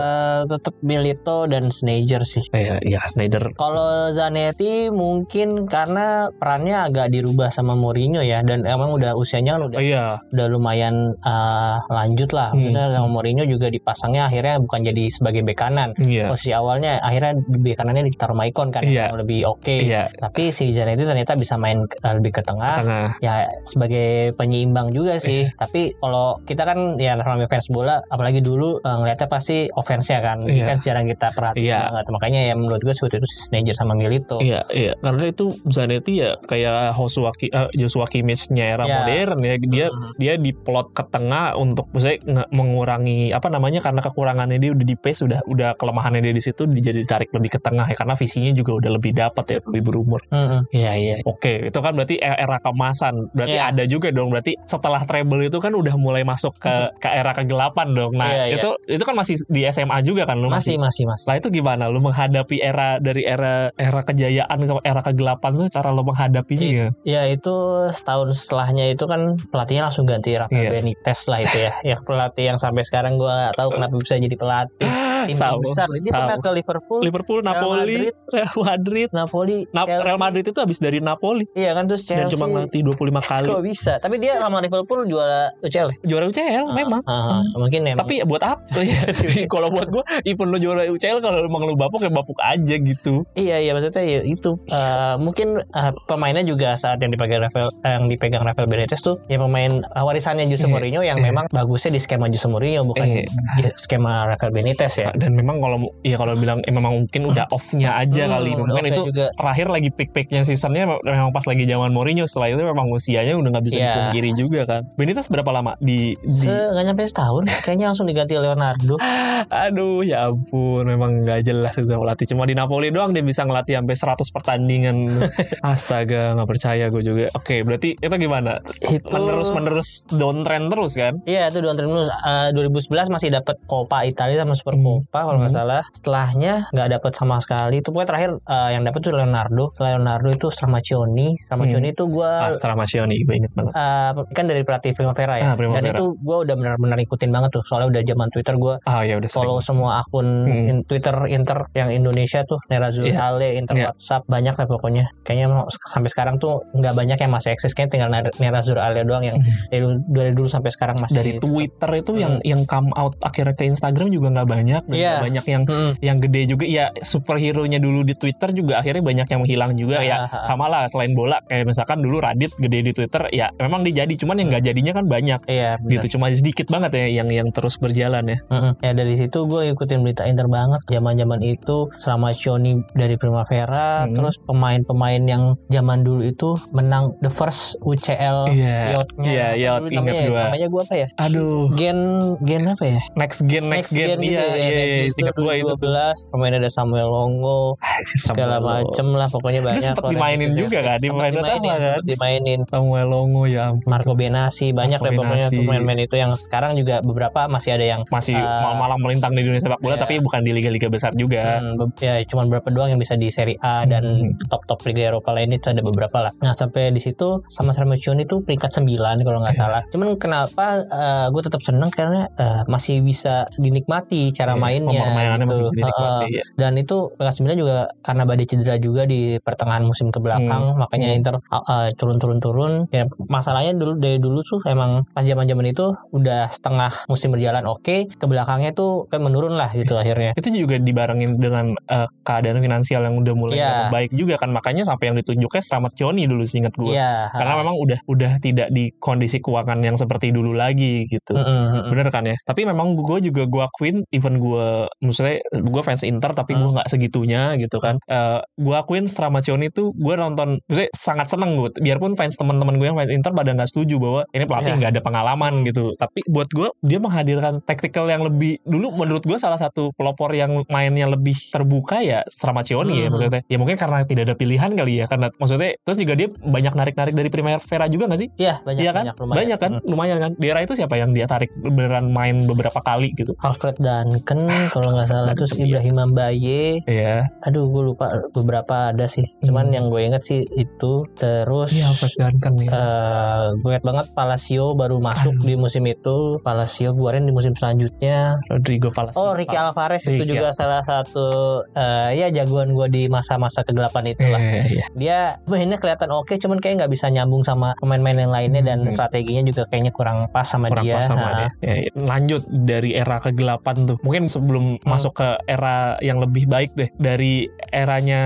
tetap Milito dan Sneijder sih. Iya, iya Snyder. Kalau Zanetti mungkin karena perannya agak dirubah sama Mourinho ya dan emang udah usianya kan udah Oh iya, udah lumayan eh, lanjut lah. Maksudnya sama Mourinho juga dipasangnya akhirnya bukan jadi sebagai bek kanan. iya. Posisi awalnya akhirnya di bek kanannya ditaruh Maicon kan Iya. yang lebih oke. Iya, Tapi si Zanetti ternyata bisa main eh, lebih ke tengah. tengah. ya sebagai penyeimbang juga sih. Tapi kalau kita kan ya namanya fans bola, apalagi dulu eh, ngeliatnya pasti offense ya kan. Iya. Defense jarang kita perhatiin Iya. banget. Makanya ya menurut gue seperti itu si Sneijder sama Milito. Iya, iya. Karena itu Zanetti ya kayak Joshua, Ki- eh, Joshua Kimmich-nya era Iya. modern ya. Dia Mhm. dia diplot ke tengah untuk misalnya mengurangi apa namanya karena kekurangannya dia udah di pace udah udah kelemahannya dia di situ jadi ditarik lebih ke tengah ya karena visinya juga udah lebih dapat ya lebih berumur. Mm-mm. Iya iya. Oke, itu kan berarti e- era kemasan. Berarti Iya. ada juga dong. Berarti setelah treble itu kan udah mulai masuk ke ke era kegelapan dong. Nah, Iya, iya. itu itu kan masih di SMA juga kan lu Masih masih masih. Lah itu gimana lu menghadapi era dari era era kejayaan ke era kegelapan tuh cara lu menghadapinya Iya. ya? Ya itu setahun setelahnya itu kan pelatihnya langsung ganti Rafael Iya. Benitez lah itu ya. ya pelatih yang sampai sekarang gue gak tahu kenapa bisa jadi pelatih tim Sama, besar. Dia sama. pernah ke Liverpool, Liverpool, Napoli, Madrid. Real Madrid. Napoli, Na- Chelsea. Real Madrid itu habis dari Napoli Iya kan terus dan Chelsea. cuma ngelatih 25 kali. Kok bisa? Tapi dia sama Liverpool juara UCL. ya? Juara UCL memang. Ah, ah, mungkin emang. Tapi buat apa? Ya, kalau buat gua even lu juara UCL kalau emang lu bapuk ya bapuk aja gitu. Iya iya maksudnya ya itu Eh, mungkin eh, pemainnya juga saat yang dipegang Rafael yang dipegang Rafael Benitez tuh ya pemain eh, warisannya Jose Iya, Mourinho yang iya. memang bagusnya di skema Jose Mourinho bukan Iya. skema Rafael Benitez ya. Dan memang kalau ya kalau bilang eh, memang mungkin udah off-nya aja Hmm, kali. Mungkin itu juga. terakhir lagi pick-picknya seasonnya memang pas lagi zaman Mourinho setelah itu memang usianya udah nggak bisa Iya. dipungkiri juga kan Benitez berapa lama di, di Se nggak nyampe setahun kayaknya langsung diganti Leonardo. aduh ya ampun memang nggak jelas itu pelatih cuma di Napoli doang dia bisa ngelatih sampai 100 pertandingan astaga nggak percaya gue juga oke berarti itu gimana itu menerus menerus downtrend terus kan Iya itu tahun terus Eh, 2011 masih dapat Coppa Italia sama Super Hmm. Coppa kalau nggak Hmm. salah. Setelahnya nggak dapat sama sekali. Itu pokoknya terakhir eh, yang dapat tuh Leonardo. Setelah Leonardo itu Stramaccioni. Stramaccioni itu gue Astra Masioni gue inget banget Eh, kan dari pelatih Primavera ya. Ah, Primavera. Dan itu gue udah benar-benar ikutin banget tuh. Soalnya udah zaman Twitter gue ah ya udah sering. follow semua akun Hmm. in- Twitter Inter yang Indonesia tuh Nerazzurri Iya. Ale, Inter Iya. WhatsApp banyak lah pokoknya. Kayaknya sampai sekarang tuh nggak banyak yang masih eksis. Kayaknya tinggal Ner- Nerazzurri Ale doang yang Hmm. dari, dulu- dari dulu sampai sekarang masih dari Twitter itu yang yang come out akhirnya ke Instagram juga nggak banyak dan Hmm. Iya. nggak banyak yang Mm-mm. yang gede juga ya superhero nya dulu di Twitter juga akhirnya banyak yang menghilang juga ya ah. sama lah selain bola kayak misalkan dulu Radit gede di Twitter ya memang dia jadi cuman yang nggak jadinya kan banyak Iya, benar. gitu cuma sedikit banget ya yang yang terus berjalan ya Mm-mm. Ya dari situ gue ikutin berita Inter banget zaman-zaman itu selama Shoni dari Primavera Hmm. terus pemain-pemain yang zaman dulu itu menang the first UCL iya yachtnya iya Apa yacht ingat namanya, gua namanya gue apa ya aduh gen gen apa ya next gen next, Next gen, Gen gitu iya ya, iya singkat gua itu tuh. 2012 pemain ada Samuel Longo segala macem lah pokoknya banyak sempet orang dimainin gitu. juga kan, di Sempet pemain utama dimainin, kan? dimainin Samuel Longo ya ampun. Marco Benassi banyak lah pokoknya tuh pemain-pemain itu yang sekarang juga beberapa masih ada yang masih Eh, malah melintang di dunia sepak bola iya. tapi bukan di liga-liga besar juga. Hmm, ya cuma beberapa doang yang bisa di Serie A dan Hmm. top-top Liga Eropa lain itu ada beberapa lah. Nah sampai di situ sama Sarmacioni itu peringkat 9 kalau nggak Iya. salah. Cuman kenapa gue tetap seneng karena eh, masih bisa dinikmati cara Iya, mainnya gitu. masih bisa Heeh. ya. Dan itu peringkat 9 juga karena badai cedera juga di pertengahan musim ke belakang, makanya Hmm. Inter uh, uh, turun-turun-turun. Ya masalahnya dulu dari dulu tuh emang pas zaman-zaman itu udah setengah musim berjalan oke, ke belakangnya tuh kayak menurun lah gitu akhirnya. itu juga dibarengin dengan eh, keadaan finansial yang udah mulai nggak baik juga kan makanya sampai yang ditunjuknya Selamat Joni dulu seingat gue Iya. karena memang udah udah tidak di kondisi keuangan yang seperti dulu lagi gitu Mm, mm, mm. bener kan ya tapi memang gue juga gue akuin even gue maksudnya gue fans Inter tapi gue Hmm. nggak segitunya gitu kan Eh gue akuin Stramacioni tuh gue nonton maksudnya sangat seneng gue biarpun fans teman-teman gue yang fans Inter pada nggak setuju bahwa ini pelatih Iya. nggak ada pengalaman gitu tapi buat gue dia menghadirkan tactical yang lebih dulu menurut gue salah satu pelopor yang mainnya lebih terbuka ya Stramacioni ya Hmm. maksudnya ya mungkin karena tidak ada pilihan kali ya karena maksudnya terus juga dia banyak narik-narik dari Primavera juga nggak sih Iya banyak Iya kan? banyak lumayan. Banyak kan? Hmm. Lumayan kan? Di era itu siapa yang dia tarik beneran main beberapa kali gitu? Alfred Duncan kalau nggak salah terus Iya. Ibrahim Mbaye. Iya. Aduh gue lupa beberapa ada sih. Cuman Hmm. yang gue inget sih itu terus Iya, Alfred Duncan ya. eh gue inget banget Palacio baru masuk Aduh. di musim itu. Palacio keluarin di musim selanjutnya. Rodrigo Palacio. Oh Ricky Alvarez itu juga salah satu eh, ya jagoan gue di masa-masa kegelapan itulah. Iya, iya. Dia mainnya kelihatan oke, cuman kayak nggak bisa nyambung sama pemain-pemain yang lainnya dan Hmm. strateginya juga kayaknya kurang pas sama Kurang dia. pas sama Nah, dia. Ya, iya. Lanjut dari era kegelapan tuh. Mungkin sebelum Hmm. masuk ke era yang lebih baik deh. Dari eranya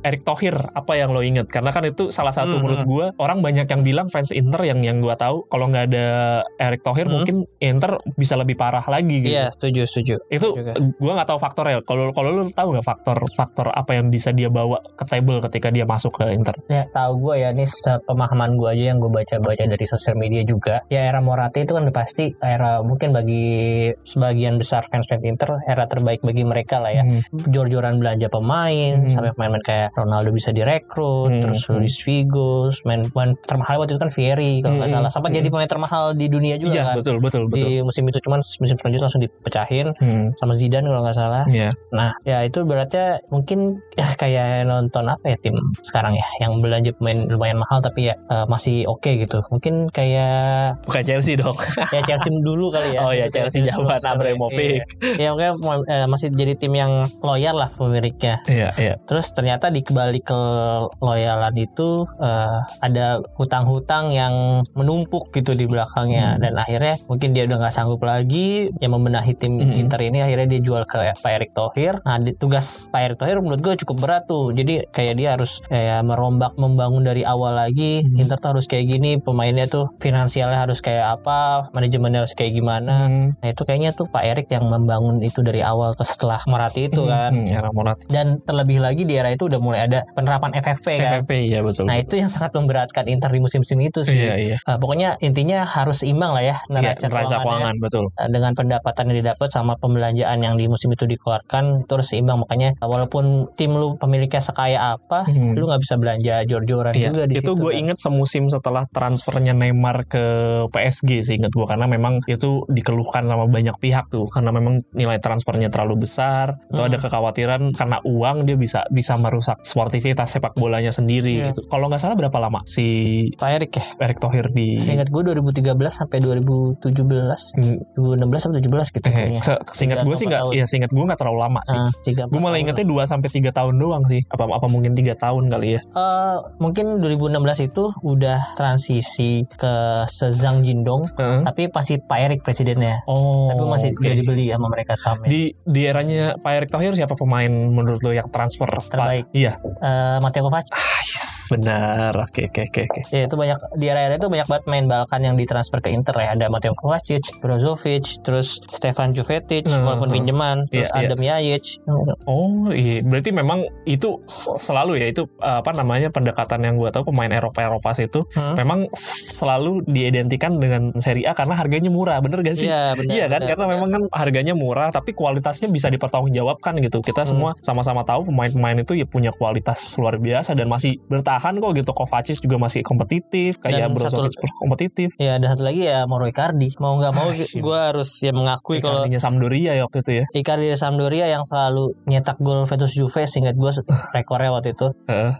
Erick Thohir, apa yang lo inget? Karena kan itu salah satu Hmm, menurut hmm. gue orang banyak yang bilang fans Inter yang yang gue tahu kalau nggak ada Erick Thohir Hmm. mungkin Inter bisa lebih parah lagi gitu. Iya setuju setuju. itu gue nggak tahu faktornya kalau kalau lu tahu nggak faktor faktor apa yang bisa dia bawa ke table ketika dia masuk ke Inter Ya tahu gue ya ini pemahaman gue aja yang gue baca-baca dari sosial media juga. Ya era Morata itu kan pasti era mungkin bagi sebagian besar fans-fans Inter era terbaik bagi mereka lah ya. Hmm. Jor-joran belanja pemain Hmm. sampai pemain-pemain kayak Ronaldo bisa direkrut, Hmm. terus Luis Figo, main main termahal waktu itu kan Fieri kalau nggak Hmm. salah. Sampai Hmm. jadi pemain termahal di dunia juga iya kan. betul betul betul Di musim itu cuman musim selanjutnya langsung dipecahin Hmm. sama Zidane kalau nggak salah. Iya. Nah, ya itu berarti mungkin ya, kayak nonton apa ya tim sekarang ya yang belanja pemain lumayan mahal tapi ya eh, masih oke gitu. Mungkin kayak bukan Chelsea dong ya Chelsea dulu kali ya. oh ya Chelsea zaman Abramovich Iya, ya oke eh, masih jadi tim yang loyal lah pemiliknya. iya iya Terus ternyata di kebalik ke loyalan itu eh, ada hutang-hutang yang menumpuk gitu di belakangnya Hmm. dan akhirnya mungkin dia udah nggak sanggup lagi yang membenahi tim Hmm. Inter ini akhirnya dia jual ke Pak Erick Thohir. Nah di- tugas Pak Erick Thohir menurut gue cukup berat tuh. Jadi kayak dia harus kayak merombak membangun dari awal lagi. Hmm. Inter tuh harus kayak gini, pemainnya tuh finansialnya harus kayak apa, manajemennya harus kayak gimana. Hmm. Nah itu kayaknya tuh Pak Erick yang membangun itu dari awal ke setelah Morati itu kan Hmm, era Morata dan terlebih lagi di era itu udah mulai ada penerapan FFP kan. FFP iya betul Nah itu yang sangat memberatkan Inter di musim-musim itu sih. iya iya Eh, pokoknya intinya harus seimbang lah ya neraca neraca keuangannya. keuangan betul Eh, dengan pendapatan yang didapat sama pembelanjaan yang di musim itu dikeluarkan itu harus seimbang makanya walaupun tim lu pemiliknya sekaya apa Hmm. lu nggak bisa belanja jor-joran Iya, juga di itu situ gue kan. inget semusim setelah transfernya Neymar ke PSG sih inget gue karena memang itu dikeluhkan sama banyak pihak tuh karena memang nilai transfernya terlalu besar itu Hmm. ada kekhawatiran karena uang dia bisa bisa merusak sportivitas sepak bolanya sendiri Iya. gitu. Kalau nggak salah berapa lama si Pak Erick ya Erick Thohir di seingat gue 2013 sampai 2017 Hmm, 2016 sampai 17 gitu eh, seingat gue sih nggak ya seingat gue nggak terlalu lama sih Ah, tiga, gue malah tahun 2 sampai 3 tahun doang sih apa apa mungkin tiga tahun kali ya Eh, mungkin 2016 itu udah transisi ke Sezang Jindong Heeh. tapi masih Pak Erik presidennya oh tapi masih oke. udah dibeli sama mereka sahamnya di di eranya Pak Erick Thohir siapa pemain menurut lo yang transfer Terbaik. Iya. Eh, Mateo Kovac Ah, yes. Benar. Oke, oke, oke, oke. Ya itu banyak di era-era itu banyak banget main Balkan yang ditransfer ke Inter ya. Ada Mateo Kovacic, Brozovic, terus Stefan Jovetic Hmm, walaupun hmm. pinjaman, terus Iya, iya. Adam Yajic. Oh iya, berarti memang itu selalu ya itu apa namanya pendekatan yang gue tahu pemain Eropa Eropa itu Hmm. memang selalu diidentikan dengan Serie A karena harganya murah, bener gak sih? Iya benar. Iya kan, benar, karena benar. memang kan harganya murah, tapi kualitasnya bisa dipertanggungjawabkan gitu. Kita Hmm. semua sama-sama tahu pemain-pemain itu ya punya kualitas luar biasa dan masih bertahan kok gitu. Kovacic juga masih kompetitif, kayak Dan satu- Brozovic kompetitif. Ya ada satu lagi ya Mauro Icardi. Mau nggak mau Ah, shit. gue harus ya mengakui kalau Sampdoria ya waktu itu ya. Icardi Sampdoria yang selalu nyetak gol versus Juve seingat gue rekornya waktu itu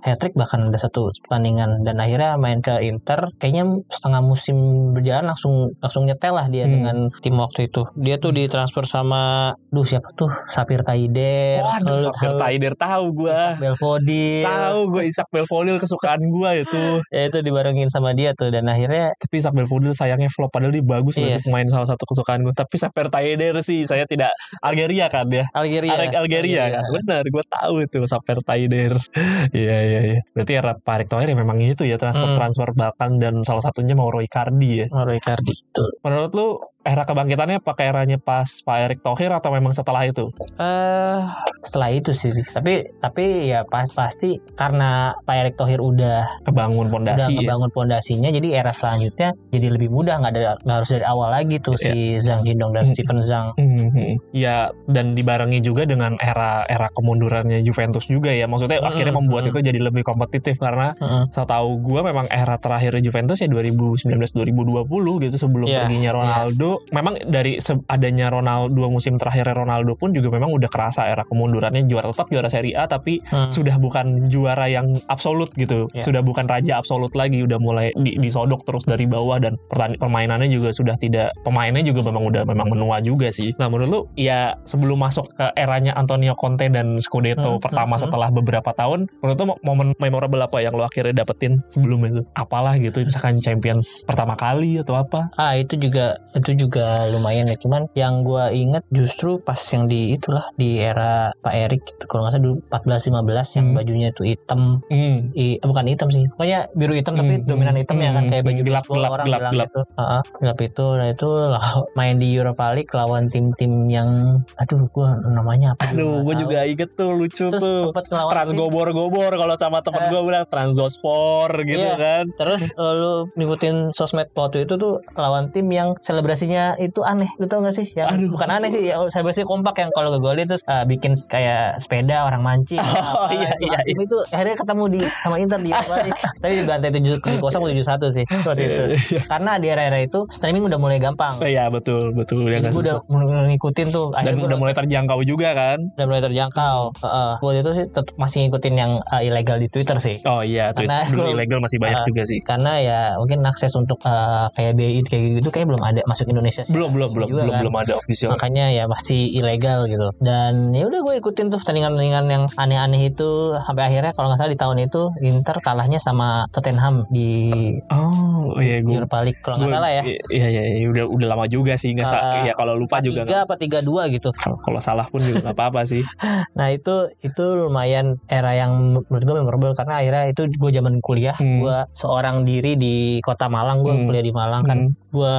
hat trick bahkan ada satu pertandingan dan akhirnya main ke Inter kayaknya setengah musim berjalan langsung langsung nyetel lah dia Hmm. dengan tim waktu itu dia tuh ditransfer sama duh siapa tuh Sapir Taider Waduh, Sapir tahu Taider tahu gue. Isak Belfodil Tahu gue Isak Belfodil kesukaan gue itu. ya itu dibarengin sama dia tuh dan akhirnya Tapi Isak Belfodil sayangnya flop padahal dia bagus Iya. untuk main salah satu kesukaan gue. Tapi Sapir Taider sih saya tidak Algeria kan ya. Algeria Algeria, Algeria kan. Benar, gue tahu itu Sapir Taider. Iya iya iya. Berarti era Pak Erick Thohir ya memang itu ya transfer transfer Balkan dan salah satunya Mauro Icardi ya. Mauro Icardi itu Menurut lu era kebangkitannya pakai eranya pas Pak Erick Thohir atau memang setelah itu? eh setelah itu sih tapi tapi ya pas pasti karena Pak Erick Thohir udah Kebangun udah pondasi ya. ngebangun pondasinya jadi era selanjutnya jadi lebih mudah nggak ada nggak harus dari awal lagi tuh si Zhang Jindong dan Hmm. Steven Zhang Mhm. Ya dan dibarengi juga dengan era era kemundurannya Juventus juga ya. Maksudnya Mhm, akhirnya membuat mhm. itu jadi lebih kompetitif karena Heeh. setahu gue memang era terakhir Juventus ya 2019-2020 gitu sebelum Iya, perginya Ronaldo. Memang dari adanya Ronaldo dua musim terakhir Ronaldo pun juga memang udah kerasa era kemundurannya juara tetap juara Serie A tapi Hmm. sudah bukan juara yang absolut gitu. Iya. Sudah bukan raja absolut lagi, udah mulai di- disodok terus dari bawah dan permainannya juga sudah tidak pemainnya juga memang udah memang menua juga sih. Nah, menurut lu ya sebelum masuk ke eranya Antonio Conte dan Scudetto Hmm, pertama hmm, hmm. setelah beberapa tahun, menurut lu mo- momen memorable apa yang lo akhirnya dapetin sebelum itu? Apalah gitu, misalkan Champions pertama kali atau apa? ah itu juga itu juga lumayan ya cuman yang gua inget justru pas yang di itulah di era Pak Erik gitu kalau nggak salah dulu 14-15 yang Hmm. bajunya itu hitam Hmm. I, eh, bukan hitam sih pokoknya biru hitam tapi Hmm, dominan hmm, hitam ya kan hmm, kayak baju hmm, gelap, gelap, orang gelap, gelap. gitu Heeh, gelap itu nah itu lah, main di Europa League lawan tim-tim yang aduh gua namanya apa Aduh, gue juga inget tuh lucu terus tuh. sempat ngelawan Trans tim- gobor-gobor kalau sama temen Eh. gue bilang Transospor gitu Iya. kan. Terus eh, lu ngikutin sosmed waktu itu tuh lawan tim yang selebrasinya itu aneh. Lu tau gak sih? Yang Aduh. bukan aneh sih, ya selebrasi kompak yang kalau ngegolin terus eh, bikin kayak sepeda orang mancing. Oh, apa, iya, itu, iya, Tim itu akhirnya ketemu di sama Inter di. Tapi dibantai 7 0 atau 7-1 sih waktu itu. Karena di era-era itu streaming udah mulai gampang. Iya betul betul ya kan. gue udah ngikutin tuh Dan udah mulai terjangkau juga kan. udah mulai terjangkau. Heeh. Waktu itu sih tetap masih ngikutin yang eh, ilegal di Twitter sih. Oh iya, Karena dulu ilegal masih banyak juga sih. karena ya mungkin akses untuk eh, kayak BI kayak gitu kayak belum ada masuk Indonesia sih. Belum belum belum juga belum kan. belum ada official. makanya ya masih ilegal gitu dan ya udah gue ikutin tuh pertandingan-pertandingan yang aneh-aneh itu sampai akhirnya kalau nggak salah di tahun itu Inter kalahnya sama Tottenham di, Oh iya gue. Europa League kalau nggak salah ya Iya iya iya, udah udah lama juga sih nggak Kalah ya kalau lupa juga tiga apa tiga dua gitu kalau salah pun juga nggak apa-apa sih. nah itu itu lumayan era yang menurut gue memorable karena akhirnya itu gue zaman kuliah Hmm. gue seorang diri di kota Malang gue Hmm. kuliah di Malang kan gue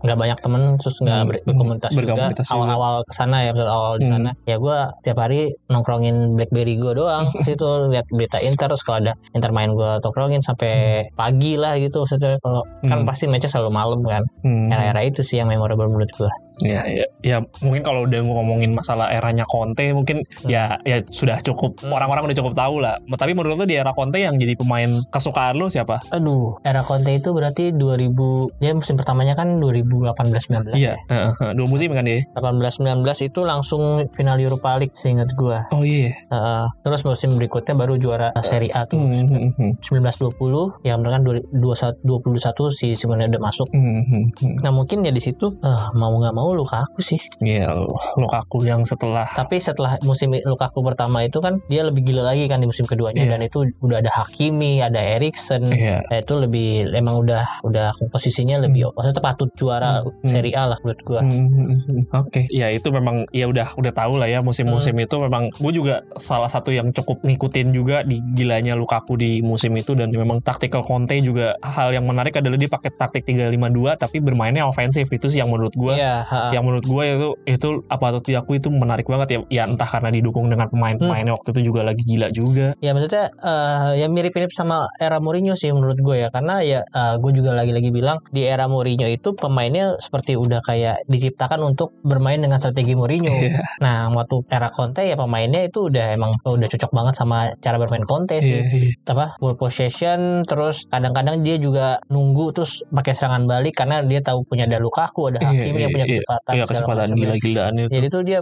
nggak banyak temen terus nggak Hmm. ber- berkomunitas juga Berkomunitas juga. awal-awal ke sana ya episode awal di Hmm. sana ya gue tiap hari nongkrongin BlackBerry gue doang itu lihat berita Inter terus kalau ada Inter main gue nongkrongin sampai pagi lah gitu maksudnya kalau kan Hmm. pasti matchnya selalu malam kan Hmm. era-era itu sih yang memorable menurut gue Ya, ya, ya mungkin kalau udah ngomongin masalah eranya Conte mungkin Hmm. ya ya sudah cukup Hmm. orang-orang udah cukup tahu lah. Tapi menurut lu di era Conte yang jadi pemain kesukaan lu siapa? aduh era Conte itu berarti 2000 dia musim pertamanya kan 2018-19 Iya, heeh, heeh. dua musim kan dia. 18-19 itu langsung final Europa League seingat gue Oh iya. Heeh. terus musim berikutnya baru juara Serie A tuh Hmm, hmm, hmm. 1920 ya benar kan 21 21 si Simone udah masuk Hmm, hmm, hmm. nah mungkin ya di situ eh, mau nggak mau mau Lukaku sih. Iya, Lukaku yang setelah Tapi setelah musim Lukaku pertama itu kan dia lebih gila lagi kan di musim keduanya Iya. dan itu udah ada Hakimi, ada Erikson. Iya. Nah, itu lebih emang udah udah posisinya lebih maksudnya patut juara Hmm. Serie A lah menurut gua. Hmm, hmm. Oke, ya itu memang ya udah udah tahu lah ya musim-musim Hmm. itu memang gue juga salah satu yang cukup ngikutin juga di gilanya Lukaku di musim itu dan memang tactical Conte juga hal yang menarik adalah dia pakai taktik 352 tapi bermainnya ofensif itu sih yang menurut gue Iya, ha-ha. yang menurut gue itu itu apa patut diakui itu menarik banget ya ya entah karena didukung dengan pemain-pemainnya waktu itu juga lagi gila juga Ya maksudnya eh, ya mirip-mirip sama era Mourinho sih menurut gue ya karena ya gue juga lagi-lagi bilang di era Mourinho itu pemainnya seperti udah kayak diciptakan untuk bermain dengan strategi Mourinho. Iya. Nah waktu era Conte ya pemainnya itu udah emang udah cocok banget sama cara bermain Conte sih. Iya, iya. Apa ball possession terus kadang-kadang dia juga nunggu terus pakai serangan balik karena dia tahu punya ada Lukaku ada Iya, Hakimi yang iya, punya iya. Kecepatan Iya, macam ya. gila-gilaan itu Jadi tuh dia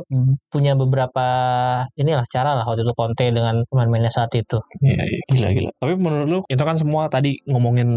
punya beberapa inilah cara lah waktu itu Conte dengan pemain-pemainnya saat itu. Iya, iya, gila gila. Tapi menurut lu itu kan semua tadi ngomongin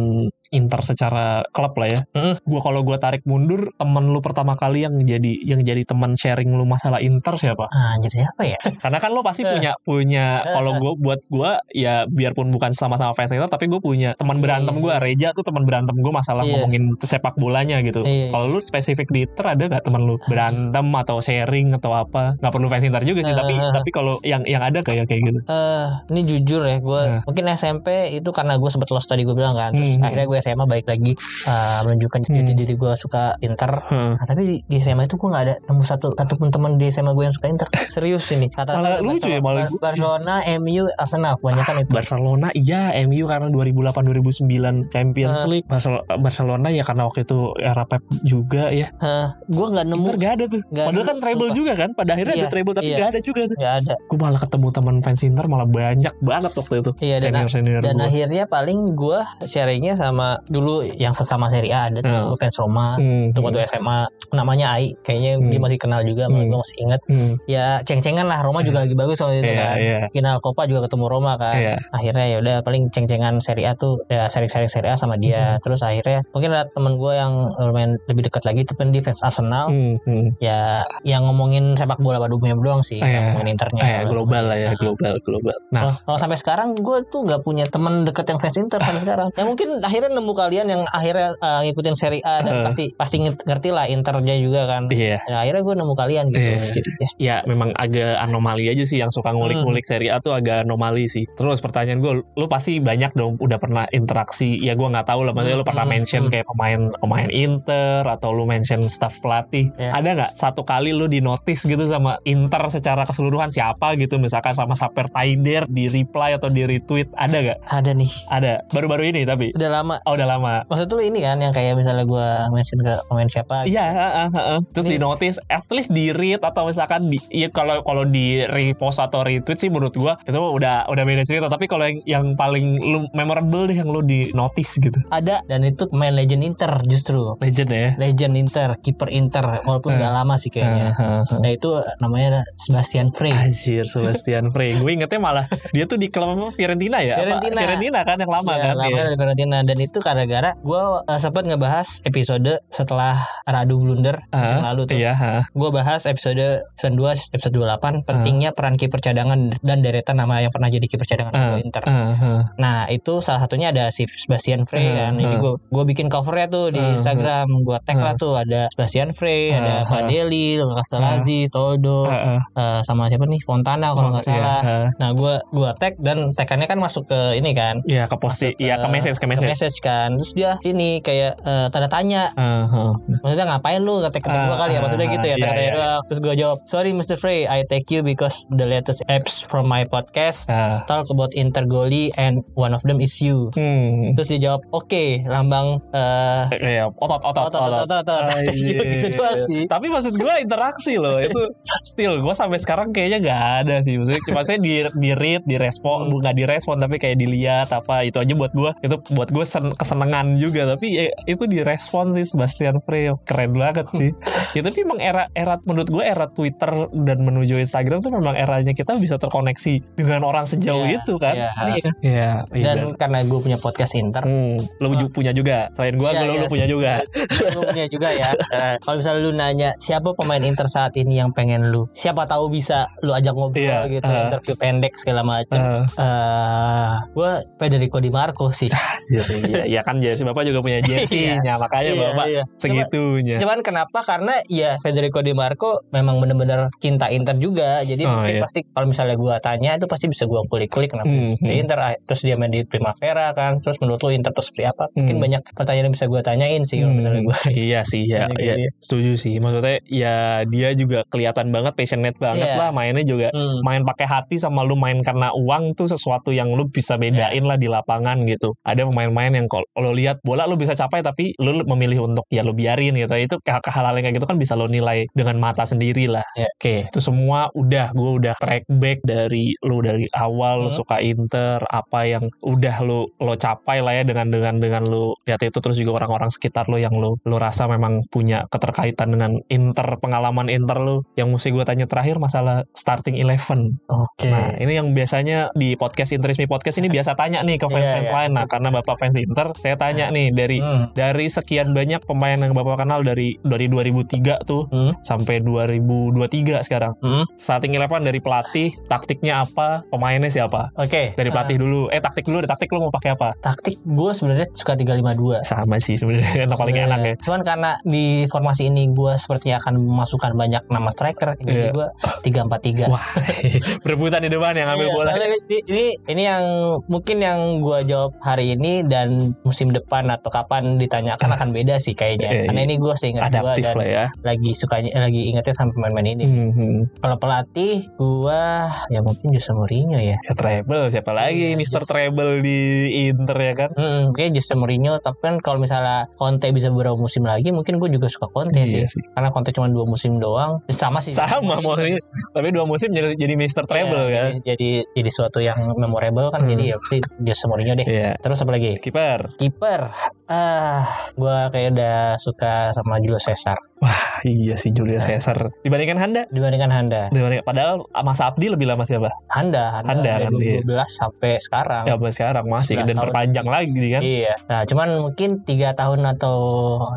Inter secara klub lah ya. Gua kalau gua tarik mundur, temen lu pertama kali yang jadi yang jadi teman sharing lu masalah Inter siapa? Ah, jadi siapa ya? Karena kan lu pasti punya punya kalau gua buat gua ya biarpun bukan sama-sama fans Inter tapi gue punya teman berantem Iya. gua. Reja tuh teman berantem gua masalah Iya. ngomongin sepak bolanya gitu. Iya. Kalau lu spesifik di Inter ada gak temen lu berantem atau sharing atau apa? Gak perlu fans Inter juga sih, tapi Eh. tapi kalau yang yang ada kayak kayak gitu. Eh, ini jujur ya, gue Nah. mungkin SMP itu karena gue sempet lost tadi gue bilang kan, terus Hmm. akhirnya gue SMA balik lagi eh, menunjukkan Hmm. diri gue suka Inter. Heeh. Nah, tapi di, di SMA itu gue nggak ada nemu satu ataupun teman di SMA gue yang suka Inter. Serius ini. Malah lucu ya, malah Barcelona, MU, Arsenal kebanyakan itu. Barcelona iya MU karena 2008 2009 Champions Eh. League Barcel- Barcelona ya karena waktu itu era Pep juga ya Hah, gue nggak nemu. Inter gak ada tuh Nggak padahal nemu, kan treble juga kan pada akhirnya Iya, ada treble tapi iya. gak ada juga tuh Nggak ada. gue malah ketemu teman fans Inter malah banyak banget waktu itu Iya dan senior senior dan gue akhirnya paling gue sharingnya sama dulu yang sesama Serie A ada tuh Hmm. gue fans Roma. Hmm, Itu waktu SMA namanya Ai, kayaknya dia Hmm. masih kenal juga, Hmm. gue masih ingat. hmm, ya ceng-cengan lah Roma juga lagi bagus waktu itu Iya, kan iya. final Copa juga ketemu Roma kan iya akhirnya ya udah paling ceng-cengan Serie A tuh ya sering-sering Serie A sama dia Hmm. terus akhirnya mungkin ada temen gue yang lumayan lebih dekat lagi itu kan di fans Arsenal Hmm, hmm. ya yang ngomongin sepak bola pada umumnya doang sih iya. ngomongin Internya Ah, ya, global lah ya global global nah kalau sampai sekarang gue tuh nggak punya temen deket yang fans Inter sampai sekarang. Ya mungkin akhirnya nemu kalian yang akhirnya uh, ngikutin Serie A dan Uh. pasti pasti ngerti lah Internya juga kan. iya Ya, akhirnya gue nemu kalian gitu. Iya. Jadi, ya. ya memang agak anomali aja sih yang suka ngulik-ngulik Hmm. Serie A tuh agak anomali sih. Terus pertanyaan gue, lu pasti banyak dong udah pernah interaksi. Ya gue nggak tahu lah, maksudnya lu Hmm, pernah hmm, mention hmm. kayak pemain pemain Inter atau lu mention staff pelatih. Ya. Ada nggak satu kali lu di notice gitu sama Inter secara keseluruhan siapa gitu, misalkan sama Saper Taider di reply atau di retweet, ada nggak? Ada nih. Ada. Baru-baru ini tapi. Udah lama. Oh udah lama. Maksud lu ini kan yang kayak misalnya gue mention ke pemain siapa gitu. Iya, heeh, heeh. terus Ini- di notice, at least di read atau misalkan di, ya kalau kalau di repost atau retweet sih menurut gua itu udah udah beda cerita. Tapi kalau yang yang paling lu memorable deh yang lu di notice gitu, Ada dan itu pemain legend Inter justru. legend ya. Legend Inter, kiper Inter walaupun Eh. nggak lama sih kayaknya. Heeh, heeh. Nah itu namanya Sebastian Frey. Anjir, Sebastian Frey. Gue ingetnya malah dia tuh di klub? Fiorentina ya? Apa? Fiorentina. Fiorentina kan yang lama Iya, kan? lama dari Fiorentina dan itu gara-gara gue sempat ngebahas episode setelah Radu blunder musim Ah, lalu tuh. Iya, ha. Gue bahas episode season 2 episode 28 pentingnya peran kiper cadangan dan deretan nama yang pernah jadi kiper cadangan di Inter. ah, ah. Nah itu salah satunya ada si Sebastian Frey Ah, kan. Jadi gue gue bikin covernya tuh di Ah, Instagram. Gue tag ah. lah tuh ada Sebastian Frey, Ah, ada ah. Padeli, Castellazzi, Todo, Ah, ah. eh, sama siapa nih Fontana kalau nggak Iya, salah. ah. Nah gue gua tag dan tagannya kan masuk ke ini kan. Iya, ke Masuk iya ke message, ke message. kan terus dia ini kayak eh, tanda tanya Ah, ah. maksudnya ngapain lu kata kata gue Ah, kali ya maksudnya ah, gitu ya iya, tanda tanya iya. doang terus gue jawab sorry Mr. Frey I take you because the latest apps from my podcast Ah. talk about Inter goalie and one of them is you Hmm. terus dia jawab oke lambang eh Iya, otot, otot, otot otot otot otot Ah, gitu, iya. gitu doang sih Tapi maksud gue interaksi loh itu still gue sampai sekarang kayaknya nggak ada sih. Maksudnya cuma saya di di read di respon Hmm. bukan di respon tapi kayak dilihat apa itu aja buat gue itu buat gue sen- kesenangan juga tapi ya, itu di respon sih Sebastian Frey. Keren banget sih. Ya tapi emang era era menurut gue era Twitter dan menuju Instagram tuh memang eranya kita bisa terkoneksi dengan orang sejauh Iya, itu kan. iya. Iya. Kan? iya iya. dan karena gue punya podcast Inter. Hmm, lu ju- punya juga. Selain gue Iya, lu, lu iya. punya juga. Gue punya juga ya. Eh, kalau kalau misalnya lu nanya siapa pemain Inter saat ini yang pengen lu, siapa tahu bisa lu ajak ngobrol Iya, gitu, uh. interview pendek segala macam. Eh, Eh, gue Federico Di Marco sih. iya, iya kan jersey bapak juga punya jersey-nya makanya Iya, bapak iya. segitunya. Cuman kenapa? Karena ya Federico Di Marco memang bener-bener cinta Inter juga. Jadi Oh, mungkin iya. pasti kalau misalnya gua tanya itu pasti bisa gua kulik-kulik kenapa Hmm, di hmm. Inter. Ah, Terus dia main di Primavera kan. Terus menurut lu Inter tuh seperti apa? Mungkin Hmm. banyak pertanyaan yang bisa gua tanyain sih kalau misalnya Hmm, gua. iya sih ya, ya. Setuju sih maksudnya ya dia juga kelihatan banget passionate banget Iya. lah mainnya juga Hmm. main pakai hati sama lu main karena uang tuh sesuatu yang lu bisa bedain lah di lapangan gitu ada pemain-pemain yang kalau lo lihat bola lu bisa capai tapi lu memilih untuk ya lu biarin gitu itu hal- hal-hal yang kayak gitu kan bisa lo nilai dengan mata sendiri lah Iya. oke itu semua udah gue udah track back dari lu dari awal lu Hmm. suka Inter apa yang udah lu lo capai lah ya dengan dengan dengan lu lihat itu terus juga orang-orang sekitar lu yang lu lu rasa memang punya keterkaitan dengan Inter pengalaman Inter lu yang mesti gue tanya terakhir masalah starting eleven Oke. nah ini yang biasanya di podcast Interisme podcast ini biasa tanya nih ke fans-fans Iya, iya. lain nah karena bapak fans Inter saya tanya nih dari Hmm. dari sekian banyak pemain yang bapak kenal dari dari 2003 tuh Hmm. sampai 2023 sekarang Hmm. starting eleven dari pelatih taktiknya apa pemainnya siapa Oke. dari pelatih Ah, dulu eh taktik dulu taktik lu mau pakai apa taktik gue sebenarnya suka 352. sama sih sebenarnya paling enak ya Cuman karena di formasi ini gue sepertinya akan memasukkan banyak nama striker, jadi Iya. gue 343. Wah, berebutan di depan yang ngambil Iya, bola. ini, ini ini yang mungkin yang gua jawab hari ini dan musim depan atau kapan ditanyakan akan beda sih kayaknya. Iya, Karena iya. ini gua seingat Adaptif dan lah ya. lagi sukanya lagi ingetnya sama pemain-pemain ini. Hmm, Kalau pelatih gua ya mungkin Jose Mourinho ya. ya treble siapa lagi Iya, Mister yes. Treble di Inter ya kan? Hmm, kayak Jose Mourinho tapi kan kalau misalnya Conte bisa beberapa musim lagi mungkin gue juga suka Conte. Iya sih. Karena Conte cuma dua musim doang. Sama sih. Sama Mourinho. Tapi dua musim jadi jadi Mister Treble Iya, kan? Jadi, jadi jadi suatu yang memorable kan Hmm. jadi ya sih Jose Mourinho deh. Iya. Terus apa lagi? Kiper. Kiper, ah, gua kayak udah suka sama Julio Cesar Wah, iya sih Julius Nah. Caesar. Dibandingkan Handa, dibandingkan Handa. dibanding padahal Mas Abdi lebih lama siapa? Handa, Handa, Handa dari kan, iya. 2012 sampai sekarang. Ya sampai sekarang masih 11 dan perpanjang lagi kan? Iya. Nah, cuman mungkin tiga tahun atau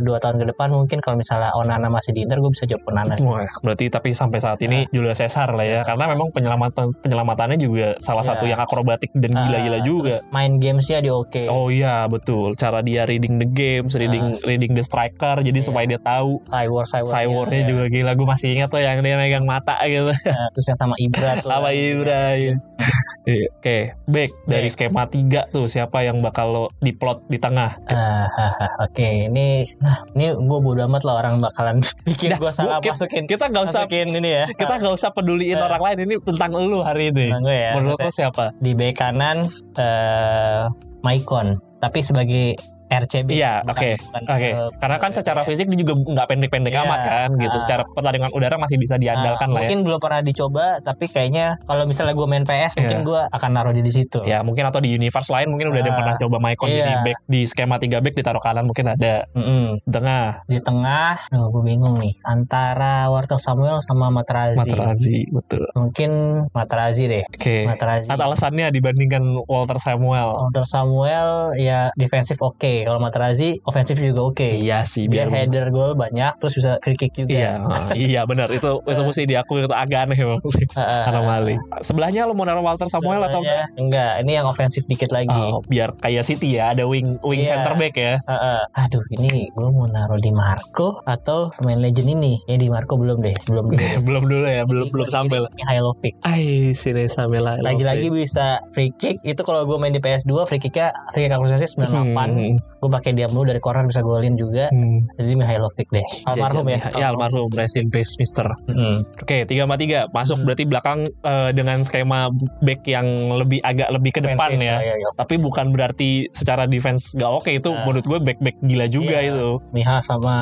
dua tahun ke depan mungkin kalau misalnya Onana masih di Inter, gue bisa jawab Onana sih. Wah, berarti tapi sampai saat ini Julius Caesar lah ya, Julius karena Caesar. memang penyelamatan penyelamatannya juga salah Iya. satu yang akrobatik dan gila-gila juga. terus main gamesnya dia oke. Oh iya betul cara dia reading the games, reading reading the striker, jadi Iya. supaya dia tahu Cywar, Cywar. Cyborgnya juga gila, gue masih ingat tuh yang dia megang mata gitu, terus yang sama Ibra tuh. sama Ibra. ya. Oke, back dari Back. skema 3 tuh siapa yang bakal lo diplot di tengah? Ah, ah, ah, oke, ini nah, ini gue bodo amat lah orang bakalan bikin Dah, gue salah gua- masukin Kita nggak usah masukin ini ya. kita nggak usah peduliin Eh. orang lain ini tentang lu hari ini. Nah, gue ya. Menurut lo siapa? di bek kanan eh Maicon, tapi sebagai RCB. Iya, oke, Oke, eh, karena kan secara fisik dia juga nggak pendek-pendek Iya, amat kan, gitu. ah. Secara pertandingan udara masih bisa diandalkan Nah, lah ya. mungkin belum pernah dicoba tapi kayaknya kalau misalnya gue main PS mungkin Iya. gue akan naruh dia di situ Ya mungkin atau di universe lain mungkin udah ada yang Ah, pernah coba Maicon iya. jadi back di skema 3 back ditaruh kanan mungkin ada Mm-mm. di tengah di tengah Duh, gue bingung nih antara Warto Samuel sama Materazzi Materazzi betul. mungkin Materazzi deh Oke. Materazzi Atau alasannya dibandingkan Walter Samuel. Walter Samuel ya defensif oke kalau Materazzi ofensif juga oke Iya sih dia biar header gol banyak terus bisa free kick juga Iya, iya benar itu itu mesti diakui itu agak aneh memang sih Heeh. anomali. Sebelahnya lo mau naruh Walter Samuel atau enggak? Sebelahnya enggak ini yang ofensif dikit lagi Oh, biar kayak City ya, ada wing wing Iya. center back ya. Heeh. Aduh, ini gue mau naruh di Marco atau pemain legend ini. Ya di Marco belum deh, belum dulu. belum dulu ya, belum belum sampai lah. Mihailovic. Ai, sini sampai lah. Lagi-lagi bisa free kick. Itu kalau gue main di PS2 free kicknya free kick akurasi 98. Hmm, Gue pakai dia mulu dari corner bisa golin juga. hmm. Jadi Mihailovic deh. Almarhum ya. Ya almarhum rest in peace Mister. Mm-mm. Oke, tiga sama tiga masuk Hmm. berarti belakang eh, dengan skema back yang lebih agak lebih ke depan Offensive, ya. iya, iya. Tapi bukan berarti secara defense gak oke itu Nah. menurut gue back back gila juga Iya. itu. Miha sama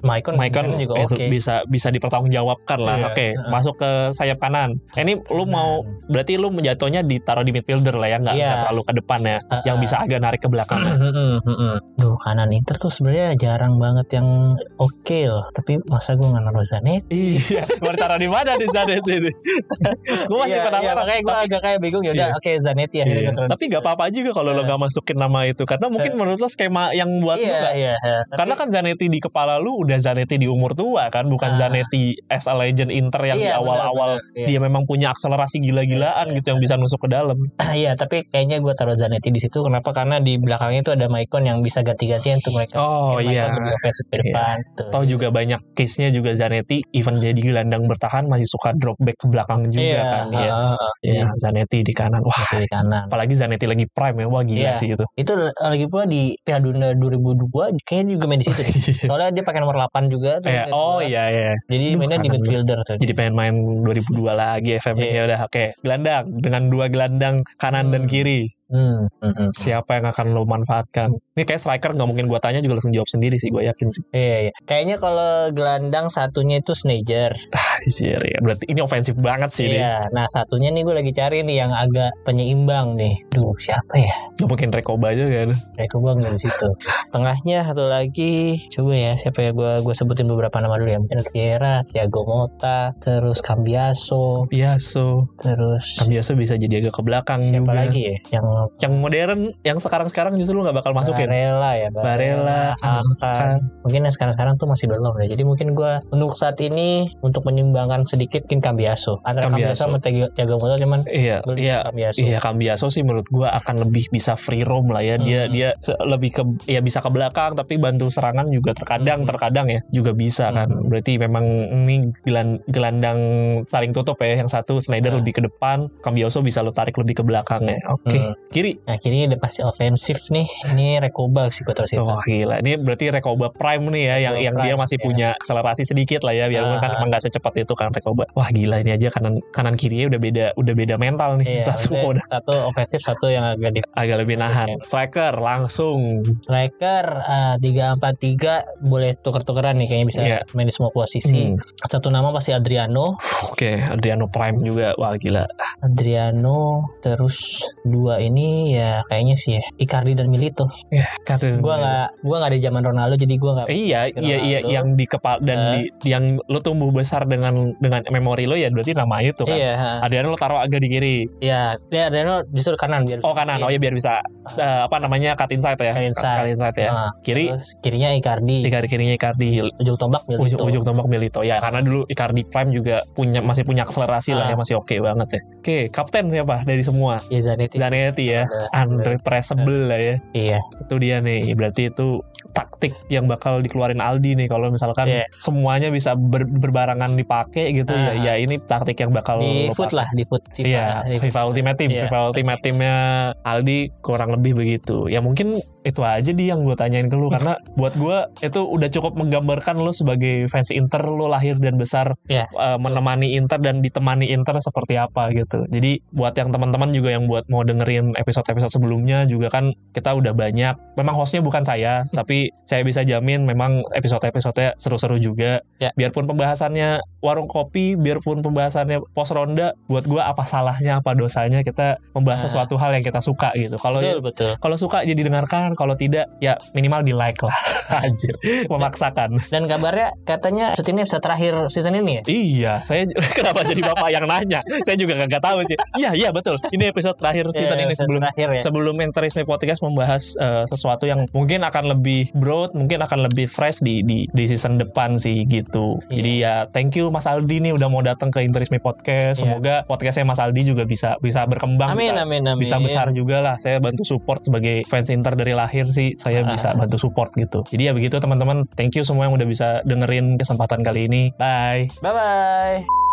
Maicon, Maicon juga oke. bisa bisa dipertanggungjawabkan lah. Iya. Oke, Heeh. masuk ke sayap kanan. Ini lu mau berarti lu menjatuhnya ditaruh di midfielder lah ya, nggak nggak terlalu ke depan ya, Heeh. yang bisa agak narik ke belakang. Hmm. Duh kanan Inter tuh sebenarnya jarang banget yang oke loh. Tapi masa gue nggak naruh Zanetti? Iya, mau ditaruh di mana di Zanetti ini? gue masih Iya, penasaran. iya, makanya gue agak kayak bingung ya udah Iya. oke Zanetti akhirnya Iya. gue taruh di Tapi nggak apa-apa juga kalau lo Iya. nggak masukin nama itu karena mungkin menurut lo skema yang buat lo Iya nggak- iya. Tapi- Karena kan Zanetti di kepala lu udah Zanetti di umur tua kan, bukan Ah. Zanetti as a legend Inter yang di Iya, awal-awal benar-benar. Iya. dia memang punya akselerasi gila-gilaan Iya, gitu yang bisa nusuk ke dalam. Iya, tapi kayaknya gue taruh Zanetti di situ. Kenapa? Karena di belakangnya itu ada Maicon yang bisa ganti-gantian tuh mereka. Oh iya. Maicon lebih ke Iya. depan. Tuh. Toh juga banyak case-nya juga Zanetti even jadi gelandang bertahan masih suka drop back ke belakang juga iya, kan. Iya. heeh, Iya, Zanetti di kanan. Wah, kiri kanan. apalagi Zanetti lagi prime ya. Wah, gila Iya. sih itu. Itu lagi pula di Piala Dunia 2002 kayaknya juga main di situ deh. Soalnya dia pakai nomor 8 juga tuh. Dia oh iya iya. Jadi Duh, mainnya di midfielder tuh. Jadi pengen main 2002 lagi FM Iya. ya udah oke. Gelandang dengan dua gelandang kanan dan Hmm. kiri. Hmm, hmm, hmm. siapa yang akan lo manfaatkan ini kayak striker nggak mungkin gue tanya juga langsung jawab sendiri sih gue yakin sih Iya, iya. Kayaknya kalau gelandang satunya itu Sneijder. Anjir, ya berarti ini ofensif banget sih ini Iya. Nah, satunya nih gue lagi cari nih yang agak penyeimbang nih. Duh, siapa ya? nggak mungkin Rekoba aja kan Eko gue nggak di situ. Tengahnya satu lagi, coba ya siapa ya gue gue sebutin beberapa nama dulu ya. Mungkin Vieira, Thiago Motta, terus Cambiaso, Biaso terus Biaso bisa jadi agak ke belakang siapa juga lagi ya? Yang yang modern yang sekarang-sekarang justru nggak bakal masukin Barella ya, Barella, Akan. Mungkin yang sekarang-sekarang tuh masih belum ya. Jadi mungkin gue untuk saat ini untuk menyumbangkan sedikit mungkin Cambiaso. Antara Cambiaso. Cambiaso sama Thiago Motta cuman iya gue iya Cambiaso. Iya Cambiaso sih menurut gua akan lebih bisa free roam lah ya dia Hmm. dia lebih ke ya bisa ke belakang tapi bantu serangan juga terkadang Hmm. terkadang ya juga bisa kan Hmm. berarti memang ini gelan- gelandang saling tutup ya yang satu Snyder Hmm. lebih ke depan Cambiaso bisa lo tarik lebih ke belakang ya oke Hmm. Kiri Nah kini udah pasti ofensif nih. Ini Rekoba sih gue terus itu. Wah gila, ini berarti Rekoba Prime nih ya, yang Rekoba yang dia Prime, masih ya. punya akselerasi sedikit lah ya, biarpun kan Ah. emang gak secepat itu kan Rekoba. Wah gila ini aja kanan kanan kirinya udah beda udah beda mental nih, Iya, satu udah satu ofensif, satu yang agak di agak lebih nahan. Striker langsung striker ah, tiga empat tiga boleh tuker-tukeran nih kayaknya bisa Iya. main di semua posisi. Hmm. Satu nama pasti Adriano, Oke, Adriano Prime juga. Wah gila. Adriano terus dua ini ya kayaknya sih ya Icardi dan Milito. Ya, karena Gua nggak gua nggak di zaman Ronaldo jadi gua nggak. Iya, iya, iya, yang di kepala dan Eh. di yang lo tumbuh besar dengan dengan memori lo ya berarti nama itu kan. Iya. Adriano lo taruh agak di kiri. iya. Dia Adriano justru kanan biar. Oh kanan, oh ya biar bisa eh, apa namanya cut inside ya. Cut inside. Cut inside ya. Ah, Kiri, Terus kirinya Icardi. di kiri kirinya Icardi, Ujung tombak Milito. ujung, ujung tombak Milito ya karena dulu Icardi Prime juga punya masih punya akselerasi lah Ah. ya masih oke banget ya oke kapten siapa dari semua Iya Zanetti. Zanetti ya Ada- unrepressible lah ya Iya. itu dia nih berarti itu taktik yang bakal dikeluarin Aldi nih kalau misalkan Iya. semuanya bisa ber- berbarangan dipakai gitu ya Ah. ya ini taktik yang bakal Di pakai. lah, di foot FIFA. Iya, Di- FIFA Ultimate Team, Iya. FIFA Ultimate Teamnya Aldi kurang lebih begitu. Ya mungkin itu aja di yang gue tanyain ke lu karena buat gue itu udah cukup menggambarkan lu sebagai fans Inter lu lahir dan besar Iya, eh, menemani Inter dan ditemani Inter seperti apa gitu. Jadi buat yang teman-teman juga yang buat mau dengerin episode-episode sebelumnya juga kan kita udah banyak. Memang hostnya bukan saya, tapi saya bisa jamin memang episode-episode seru-seru juga. Ya. Biarpun pembahasannya warung kopi, biarpun pembahasannya pos ronda, buat gua apa salahnya, apa dosanya kita membahas Nah. sesuatu hal yang kita suka gitu. Kalau kalau suka jadi dengarkan, kalau tidak ya minimal di like lah. Anjir, memaksakan. Dan kabarnya katanya episode ini episode terakhir season ini ya? Iya, saya kenapa jadi bapak yang nanya? Saya juga nggak tahu sih. Iya, iya betul. Ini episode terakhir season Iya, ini episode sebelum terakhir ya. sebelum Interisme Podcast membahas eh, sesuatu yang mungkin akan lebih broad, mungkin akan lebih fresh di di, di season depan sih gitu. Iya. Jadi ya thank you Mas Aldi nih udah mau datang ke Interisme Podcast. Iya. Semoga podcastnya Mas Aldi juga bisa bisa berkembang, Amin bisa, amin amin. bisa besar juga lah. Saya bantu support sebagai fans Inter dari lahir sih. Saya Ah. bisa bantu support gitu. Jadi ya begitu teman-teman. Thank you semua yang udah bisa dengerin kesempatan kali ini. Bye. Bye bye.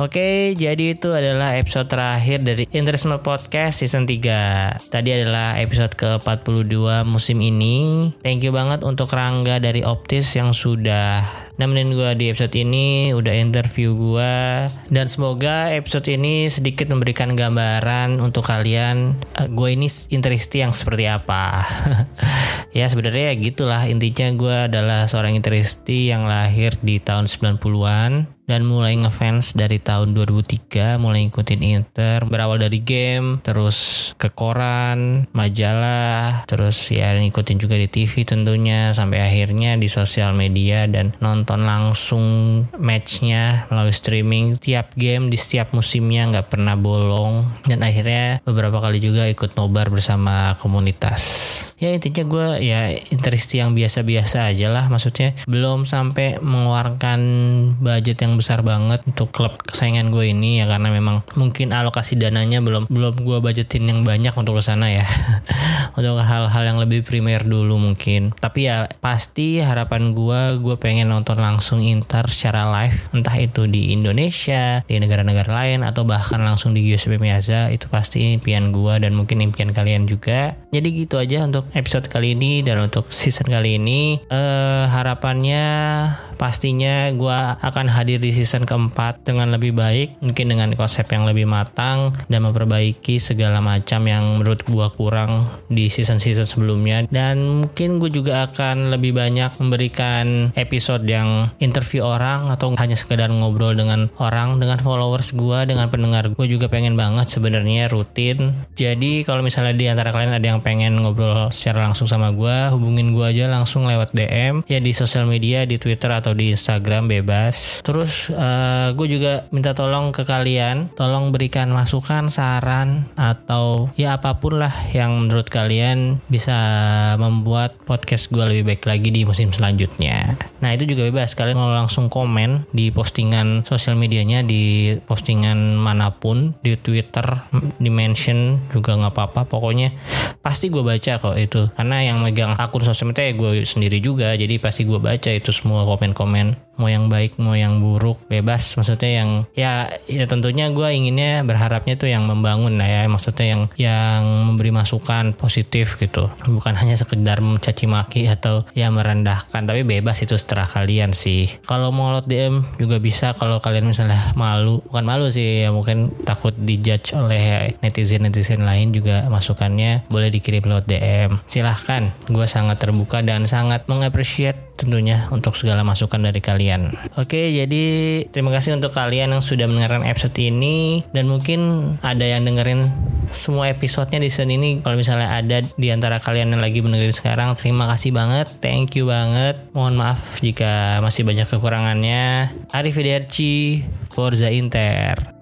Oke, jadi itu adalah episode terakhir dari Interisme Podcast season 3. Tadi adalah episode ke-42 musim ini. Thank you banget untuk Rangga dari Optis yang sudah nemenin gue di episode ini, udah interview gue. Dan semoga episode ini sedikit memberikan gambaran untuk kalian eh, gue ini interisti yang seperti apa. ya sebenarnya ya gitulah intinya gue adalah seorang interisti yang lahir di tahun 90-an dan mulai ngefans dari tahun 2003 mulai ngikutin Inter berawal dari game terus ke koran majalah terus ya ngikutin juga di TV tentunya sampai akhirnya di sosial media dan nonton langsung matchnya melalui streaming. Tiap game di setiap musimnya nggak pernah bolong. Dan akhirnya beberapa kali juga ikut nobar bersama komunitas. Ya intinya gue ya interisti yang biasa-biasa aja lah. Maksudnya belum sampai mengeluarkan budget yang besar banget untuk klub kesayangan gue ini ya karena memang mungkin alokasi dananya belum belum gue budgetin yang banyak untuk ke sana ya. Untuk hal-hal yang lebih primer dulu mungkin. Tapi ya pasti harapan gue gue pengen nonton langsung Inter secara live. Entah itu di Indonesia di negara-negara lain atau bahkan langsung di Giuseppe Meazza. Itu pasti impian gue dan mungkin impian kalian juga. Jadi gitu aja untuk episode kali ini dan untuk season kali ini. Eh, harapannya pastinya gue akan hadir di season keempat dengan lebih baik mungkin dengan konsep yang lebih matang dan memperbaiki segala macam yang menurut gue kurang di season-season sebelumnya. Dan mungkin gue juga akan lebih banyak memberikan episode yang interview orang atau hanya sekedar ngobrol dengan orang dengan followers gue dengan pendengar gue juga pengen banget sebenarnya rutin. Jadi kalau misalnya di antara kalian ada yang pengen ngobrol secara langsung sama gue hubungin gue aja langsung lewat DM ya di sosial media di Twitter atau di Instagram bebas. Terus uh, gue juga minta tolong ke kalian, tolong berikan masukan, saran atau ya apa pun lah yang menurut kalian bisa membuat podcast gue lebih baik lagi di musim selanjutnya. Nah itu juga bebas. Kalian mau langsung komen di postingan sosial medianya di postingan mana pun di Twitter di mention juga nggak apa-apa. Pokoknya pasti gue baca kok itu. Karena yang megang akun sosial media gue sendiri juga. Jadi pasti gue baca itu semua komen-komen mau yang baik mau yang buruk bebas. Maksudnya yang ya ya tentunya gue inginnya berharapnya tuh yang membangun lah ya. Maksudnya yang yang memberi masukan positif gitu. Bukan hanya sekedar mencaci maki atau ya merendahkan tapi bebas itu seterah kalian sih. Kalau mau lot DM juga bisa. Kalau kalian misalnya malu bukan malu sih ya mungkin takut dijudge oleh netizen netizen lain juga masukannya boleh dikirim lewat DM silahkan. Gue sangat terbuka dan sangat mengapresiasi tentunya untuk segala masukan dari kalian. Oke, jadi terima kasih untuk kalian yang sudah mendengarkan episode ini dan mungkin ada yang dengerin semua episodenya di season ini. Kalau misalnya ada di antara kalian yang lagi mendengarin sekarang, terima kasih banget, thank you banget. Mohon maaf jika masih banyak kekurangannya. Arrivederci, Forza Inter.